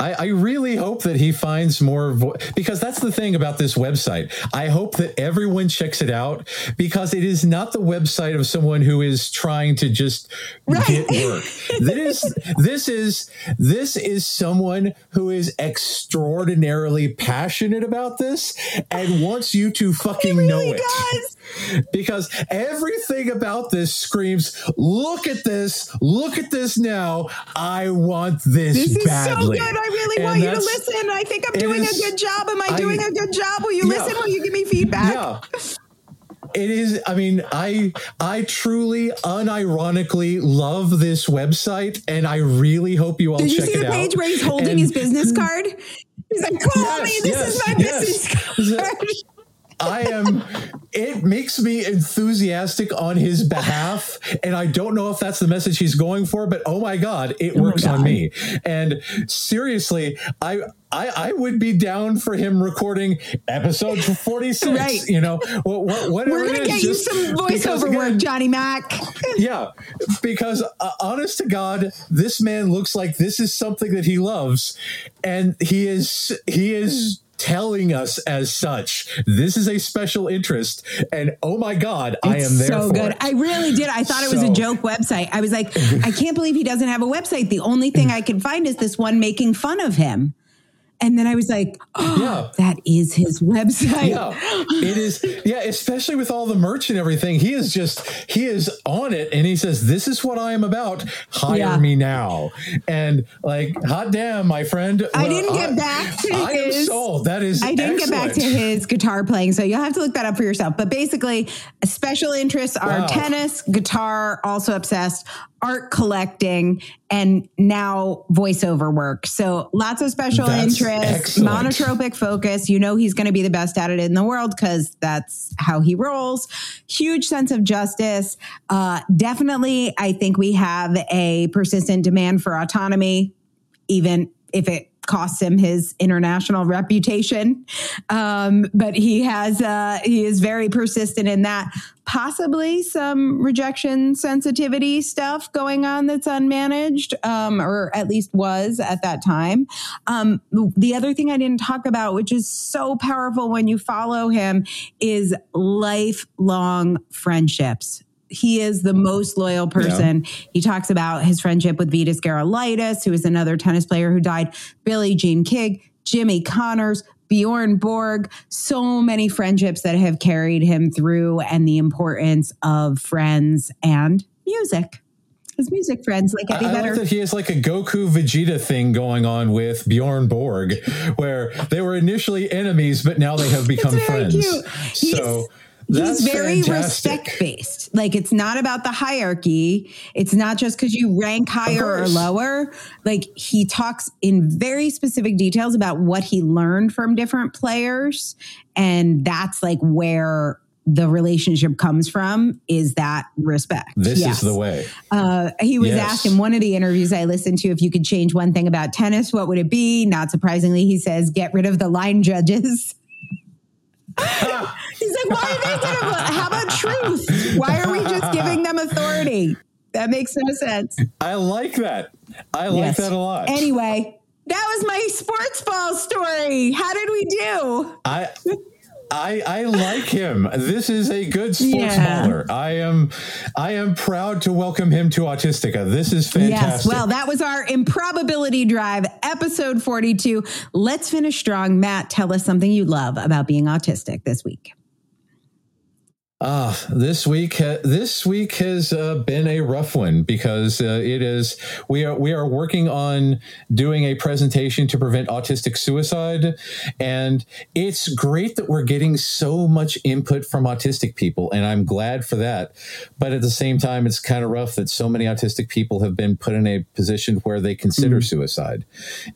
I, I really hope that he finds more vo- because that's the thing about this website. I hope that everyone checks it out because it is not the website of someone who is trying to just Right. get work. this this is this is someone who is extraordinarily passionate about this and wants you to fucking know it does. *laughs* because everything about this screams look at this look at this now i want this, This is badly so good. I really And want you to listen. I think I'm doing is- a good job. Am I, I- doing a good job? Will you Yeah. listen? Will you give me feedback? yeah it is i mean i i truly unironically love this website and i really hope you all Did you see the page out where he's holding And- his business card? He's like, call Yes, me. This yes, is my yes. business card. I am, it makes me enthusiastic on his behalf. And I don't know if that's the message he's going for, but oh my God, it my works on me. And seriously, I, I, I would be down for him recording episode *laughs* 46. Right. You know, what, what, whatever We're going to is, get you some voiceover again, work, Johnny Mac. yeah, because uh, honest to God, this man looks like this is something that he loves, and he is he is telling us as such. This is a special interest, and oh my God, I am there so good. it. I really did. I thought it was a joke website. I was like, I can't believe he doesn't have a website. The only thing I can find is this one making fun of him. And then I was like, oh, Yeah. that is his website. yeah, it is. Yeah, especially with all the merch and everything, he is just he is on it, and he says, "This is what I am about. Hire Yeah. me now." And like, hot damn, my friend. I Well, didn't get back to I am his- sold. That is. I didn't get back to his guitar playing, so you'll have to look that up for yourself. But basically, special interests are Wow. tennis, guitar, also obsessed, art collecting, and now voiceover work. So lots of special That's interests, excellent. monotropic focus. You know he's going to be the best at it in the world because that's how he rolls. Huge sense of justice. Uh, definitely, I think we have a persistent demand for autonomy even if it costs him his international reputation. Um, but he has uh, he is very persistent in that. Possibly some rejection sensitivity stuff going on that's unmanaged, um, or at least was at that time. Um, the other thing I didn't talk about, which is so powerful when you follow him, is lifelong friendships. He is the most loyal person. He talks about his friendship with Vitas Gerulaitis, who is another tennis player who died, Billie Jean King, Jimmy Connors, Bjorn Borg, so many friendships that have carried him through, and the importance of friends and music. His music friends like Eddie I Vedder. like that he has like a Goku Vegeta thing going on with Bjorn Borg, where they were initially enemies, but now they have become friends. So that's He's very fantastic. respect based. Like it's not about the hierarchy. It's not just because you rank higher or lower. Like he talks in very specific details about what he learned from different players. And that's like where the relationship comes from is that respect. This Yes. is the way. Uh, he was Yes. asked in one of the interviews I listened to if you could change one thing about tennis, what would it be? Not surprisingly, he says, get rid of the line judges. *laughs* *laughs* He's like, why are they gonna, how about truth? Why are we just giving them authority? That makes no sense. I like that. I like Yes. that a lot. Anyway, that was my sports ball story. How did we do? I I I like him. This is a good sports Yeah. baller. I am I am proud to welcome him to Autistica. This is fantastic. Yes. Well, that was our improbability drive, episode 42. Let's finish strong. Matt, tell us something you love about being autistic this week. Uh, this week, this week has uh, been a rough one because uh, it is we are we are working on doing a presentation to prevent autistic suicide, and it's great that we're getting so much input from autistic people, and I'm glad for that. But at the same time, it's kind of rough that so many autistic people have been put in a position where they consider mm. suicide,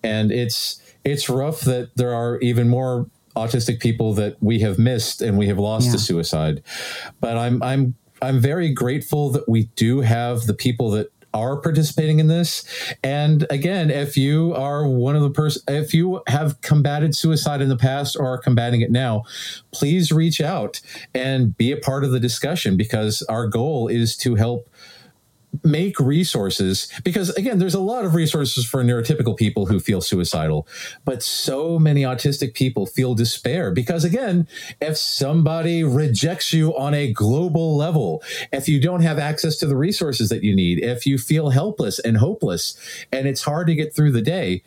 and it's it's rough that there are even more autistic people that we have missed and we have lost yeah. to suicide. But I'm I'm I'm very grateful that we do have the people that are participating in this. And again, if you are one of the person, if you have combated suicide in the past or are combating it now, please reach out and be a part of the discussion because our goal is to help make resources because again there's a lot of resources for neurotypical people who feel suicidal but so many autistic people feel despair because again if somebody rejects you on a global level if you don't have access to the resources that you need if you feel helpless and hopeless and it's hard to get through the day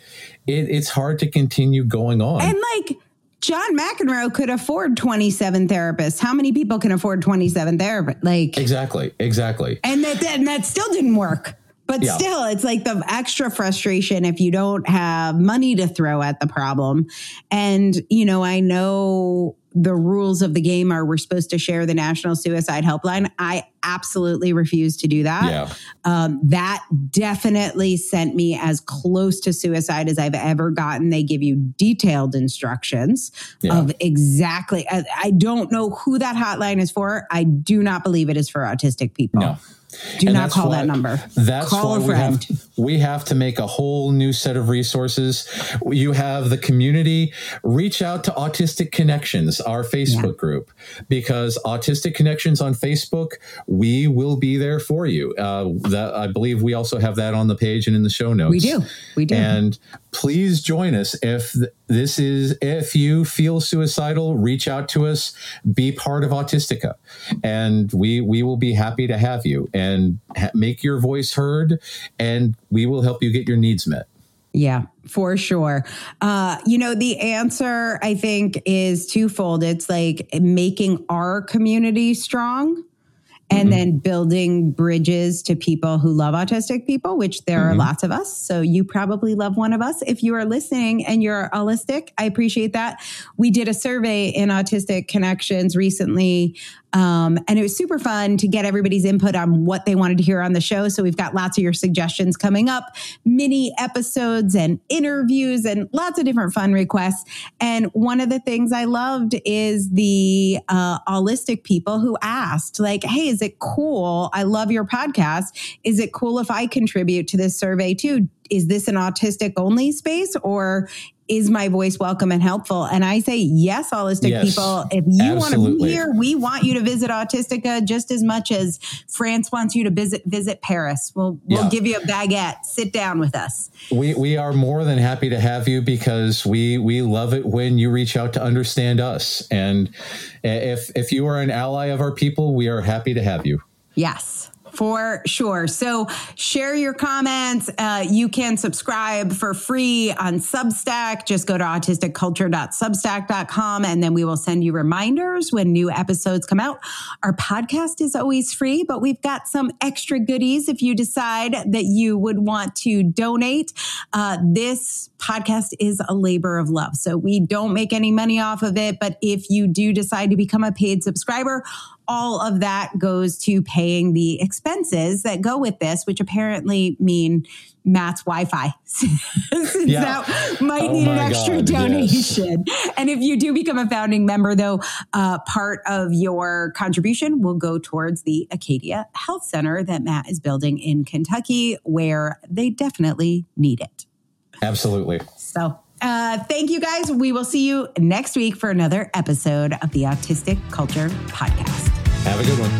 it, it's hard to continue going on. And like John McEnroe could afford 27 therapists. How many people can afford 27 therapists? Like Exactly. Exactly. And that and that still didn't work. But yeah. still, it's like the extra frustration if you don't have money to throw at the problem. And, you know, I know the rules of the game are we're supposed to share the National Suicide Helpline. I absolutely refuse to do that. Yeah. Um, that definitely sent me as close to suicide as I've ever gotten. They give you detailed instructions yeah. of exactly. I, I, don't know who that hotline is for. I do not believe it is for autistic people. No. Do and not call why, that number. That's call why we have, we have to make a whole new set of resources. You have the community reach out to Autistic Connections, our Facebook yeah. group, because Autistic Connections on Facebook, we will be there for you. Uh, that I believe we also have that on the page and in the show notes. We do. We do. And please join us. If this is if you feel suicidal reach out to us. Be part of autistica. And we we will be happy to have you. And ha- make your voice heard and we will help you get your needs met. Yeah, for sure. Uh, you know, the answer I think is twofold. It's like making our community strong and mm-hmm. then building bridges to people who love autistic people, which there mm-hmm. are lots of us. So you probably love one of us. If you are listening and you're autistic, I appreciate that. We did a survey in Autistic Connections recently um, and it was super fun to get everybody's input on what they wanted to hear on the show. So we've got lots of your suggestions coming up, mini episodes and interviews and lots of different fun requests. And one of the things I loved is the uh, allistic people who asked, like, hey, is it cool? I love your podcast. Is it cool if I contribute to this survey too? Is this an autistic only space or is my voice welcome and helpful? And I say, yes, allistic yes, people. If you want to be here, we want you to visit Autistica just as much as France wants you to visit visit Paris. We'll we'll yeah. give you a baguette. Sit down with us. We we are more than happy to have you because we we love it when you reach out to understand us. And if if you are an ally of our people, we are happy to have you. Yes. For sure. So share your comments. Uh, you can subscribe for free on Substack. Just go to autisticculture.substack.com and then we will send you reminders when new episodes come out. Our podcast is always free, but we've got some extra goodies if you decide that you would want to donate. Uh, this podcast is a labor of love. So we don't make any money off of it. But if you do decide to become a paid subscriber, all of that goes to paying the expenses that go with this, which apparently mean Matt's Wi-Fi. *laughs* yeah. that might oh need an extra God, donation. Yes. And if you do become a founding member, though, uh, part of your contribution will go towards the Acadia Health Center that Matt is building in Kentucky, where they definitely need it. Absolutely. So uh, thank you guys. We will see you next week for another episode of the Autistic Culture Podcast. Have a good one.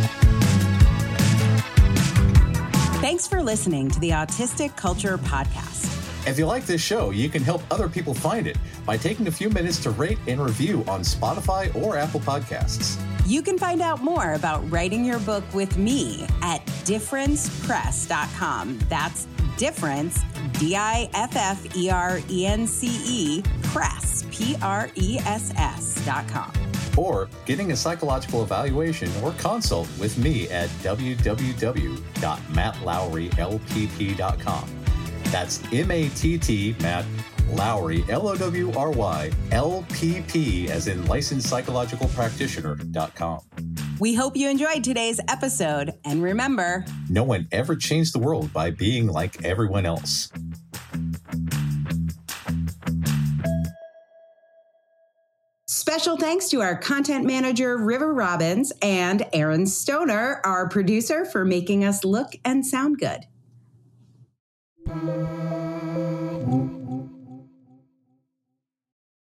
Thanks for listening to the Autistic Culture Podcast. If you like this show, you can help other people find it by taking a few minutes to rate and review on Spotify or Apple Podcasts. You can find out more about writing your book with me at differencepress.com. That's difference, D I F F E R E N C E, press, P R E S S dot com. Or getting a psychological evaluation or consult with me at www.mattlowrylpp.com. That's M A T T, Matt Lowry, L O W R Y, L P P, as in licensed psychological practitioner.com. We hope you enjoyed today's episode. And remember, no one ever changed the world by being like everyone else. Special thanks to our content manager, River Robbins, and Aaron Stoner, our producer, for making us look and sound good.